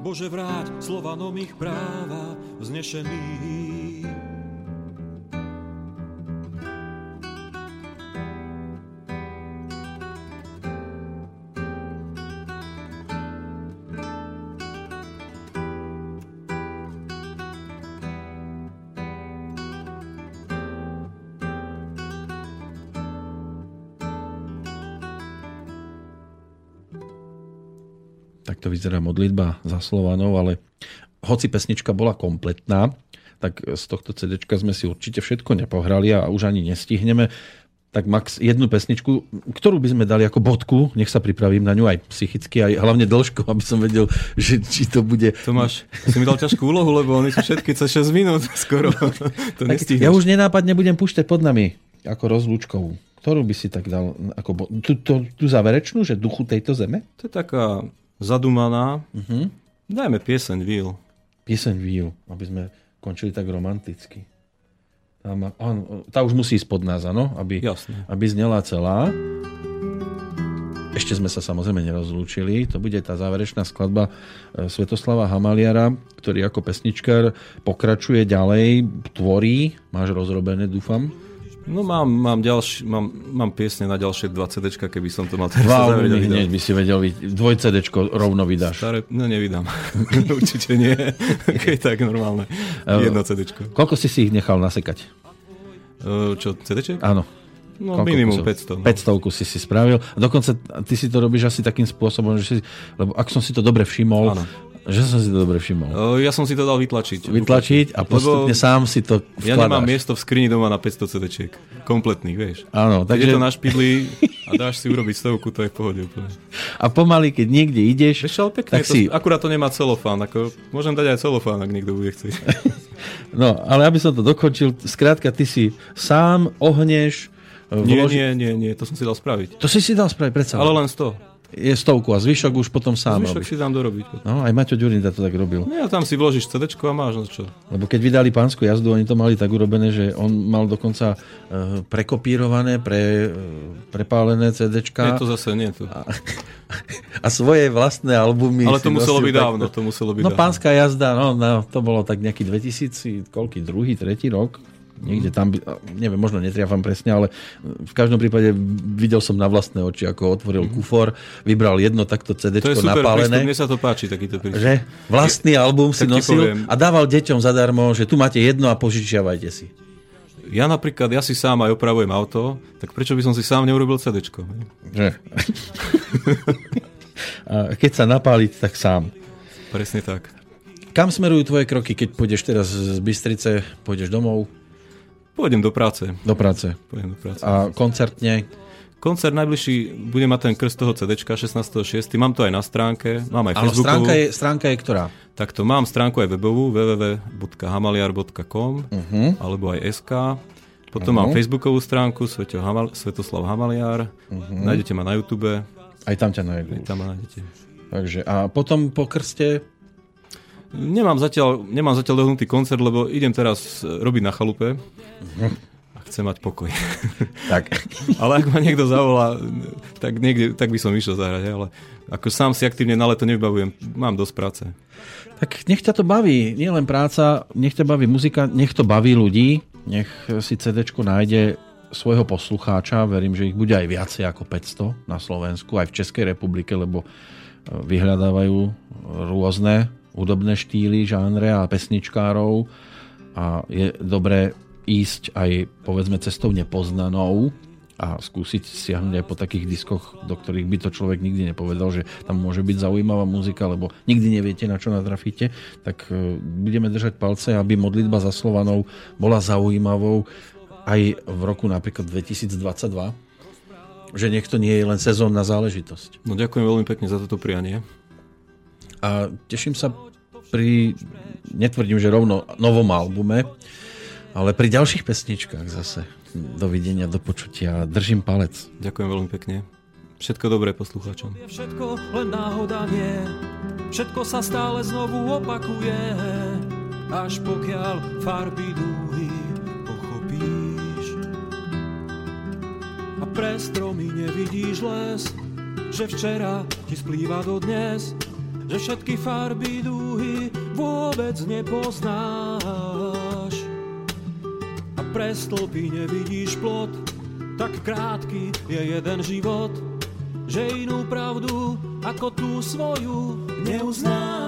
Bože vráť Slovanom ich práva vznešených. Vyzerá modlitba za Slovanov, ale hoci pesnička bola kompletná, tak z tohto CD sme si určite všetko nepohrali a už ani nestihneme. Tak Max, jednu pesničku, ktorú by sme dali ako bodku, nech sa pripravím na ňu aj psychicky, aj hlavne dĺžku, aby som vedel, že či to bude... Tomáš, si mi dal ťažkú úlohu, lebo oni sú všetky cez 6 minút skoro. to tak ja už nenápadne budem púšťať pod nami ako rozlúčkovú, ktorú by si tak dal, ako, tú, tú, tú záverečnú, že duchu tejto zeme? To je taká zadumaná. Uh-huh. Dajme pieseň Will. Pieseň Will, aby sme končili tak romanticky. Tá, má, on, tá už musí ísť pod nás, áno? Aby, Jasne. aby znela celá. Ešte sme sa samozrejme nerozlúčili. To bude tá záverečná skladba e, Svetoslava Hamaliara, ktorý ako pesničkár pokračuje ďalej, tvorí. Máš rozrobené, dúfam. No mám, mám, ďalší, mám, mám piesne na ďalšie dva CD, keby som to mal teraz Dva albumy hneď by si vedel, dvoj CD rovno vydáš. Staré, no nevydám. Určite nie. Keď tak normálne. Jedno CD. Koľko si si ich nechal nasekať? Čo, CD? Áno. No Koľko minimum kusov? 500. No. 500 si si spravil. A dokonca ty si to robíš asi takým spôsobom, že si, lebo ak som si to dobre všimol, Áno. Že som si to dobre všimol. Ja som si to dal vytlačiť. Vytlačiť a postupne Lebo sám si to vkladáš. Ja nemám miesto v skrini doma na 500 CD-čiek. Kompletných, vieš. Áno. Takže... Keď je to na špidli a dáš si urobiť stovku, to je v pohode úplne. A pomaly, keď niekde ideš, vieš, ale pekne, tak to, si... Akurát to nemá celofán. Ako, môžem dať aj celofán, ak niekto bude chcieť. no, ale aby som to dokončil, skrátka, ty si sám ohneš, nie, nie, nie, nie, to som si dal spraviť. To si si dal spraviť, predsa. Ale len 100 je stovku a zvyšok už potom sám Zvyšok robíš. si dám dorobiť. No, aj Maťo Ďurinda to tak robil. No, ja tam si vložíš CD a máš na čo. Lebo keď vydali pánsku jazdu, oni to mali tak urobené, že on mal dokonca uh, prekopírované, pre, uh, prepálené CD. Nie, to zase nie. To. A, a svoje vlastné albumy. Ale to muselo byť dávno. To muselo byť no, dávno. pánska jazda, no, no, to bolo tak nejaký 2000, koľký, druhý, tretí rok Niekde tam, neviem, možno netriafam presne, ale v každom prípade videl som na vlastné oči, ako otvoril mm. kufor, vybral jedno takto CD to je super napálené. Prístup, mne sa to páči, takýto prístup. Že vlastný album si nosil a dával deťom zadarmo, že tu máte jedno a požičiavajte si. Ja napríklad, ja si sám aj opravujem auto, tak prečo by som si sám neurobil CD? Že? keď sa napáliť, tak sám. Presne tak. Kam smerujú tvoje kroky, keď pôjdeš teraz z Bystrice, pôjdeš domov? Pôjdem do práce. Do práce. Pôjdem do práce. A koncertne? Koncert najbližší bude mať ten krst toho CD 16.6. Mám to aj na stránke, mám aj Ale stránka je, stránka je ktorá? Takto mám stránku aj webovú www.hamaliar.com uh-huh. alebo aj SK. Potom uh-huh. mám facebookovú stránku Hamal, Svetoslav Hamaliar. Uh-huh. Nájdete ma na YouTube. Aj tam ťa nájdete. Aj tam ma nájdete. Takže a potom po krste Nemám zatiaľ, nemám zatiaľ dohodnutý koncert, lebo idem teraz robiť na chalupe a chcem mať pokoj. Tak. ale ak ma niekto zavolá, tak, niekde, tak by som išiel zahrať, ale ako sám si aktívne na leto nevybavujem, mám dosť práce. Tak nech ťa to baví, nie len práca, nech ťa baví muzika, nech to baví ľudí, nech si CD nájde svojho poslucháča, verím, že ich bude aj viacej ako 500 na Slovensku, aj v Českej republike, lebo vyhľadávajú rôzne hudobné štýly, žánre a pesničkárov a je dobré ísť aj povedzme cestou nepoznanou a skúsiť siahnuť aj po takých diskoch, do ktorých by to človek nikdy nepovedal, že tam môže byť zaujímavá muzika, lebo nikdy neviete, na čo natrafíte, tak e, budeme držať palce, aby modlitba za Slovanov bola zaujímavou aj v roku napríklad 2022, že nech to nie je len sezónna záležitosť. No ďakujem veľmi pekne za toto prianie. A teším sa pri, netvrdím, že rovno novom albume, ale pri ďalších pesničkách zase. Dovidenia, do počutia. Držím palec. Ďakujem veľmi pekne. Všetko dobré poslucháčom. Všetko len náhoda nie. Všetko sa stále znovu opakuje. Až pokiaľ farby dúhy pochopíš. A pre stromy nevidíš les, že včera ti splýva do dnes že všetky farby dúhy vôbec nepoznáš. A pre stĺpy nevidíš plot, tak krátky je jeden život, že inú pravdu ako tú svoju neuznáš.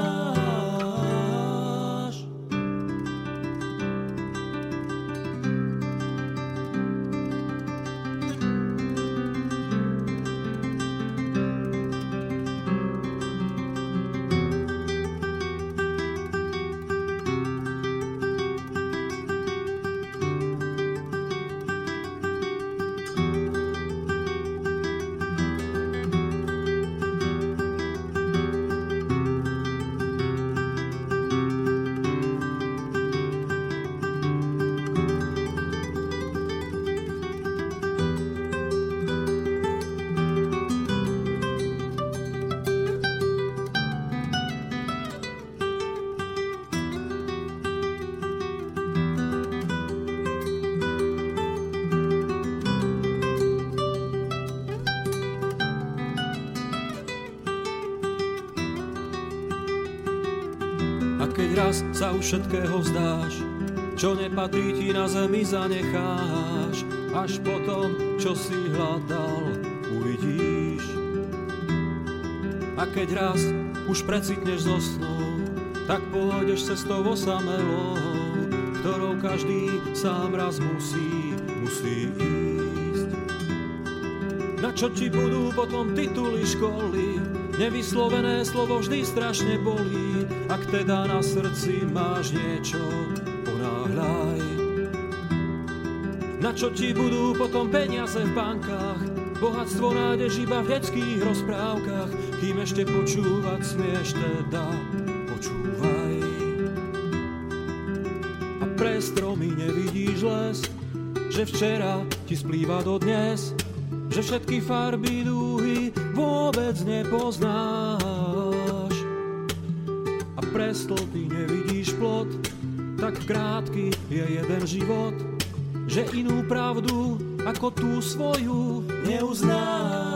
Všetkého vzdáš, čo nepatrí ti na zemi zanecháš, až potom, čo si hľadal, uvidíš. A keď raz už precitneš zo snou, tak pôjdeš cestou osamelou, ktorou každý sám raz musí, musí ísť. Na čo ti budú potom tituly školy, nevyslovené slovo vždy strašne bolí, ak teda na srdci máš niečo, ponáhľaj. Na čo ti budú potom peniaze v bankách, bohatstvo nájdeš iba v detských rozprávkach, kým ešte počúvať smieš teda počúvaj. A pre stromy nevidíš les, že včera ti splýva do dnes, že všetky farby dúhy vôbec nepoznáš. Pre stĺpy nevidíš plot, tak krátky je jeden život, že inú pravdu ako tú svoju neuznáš.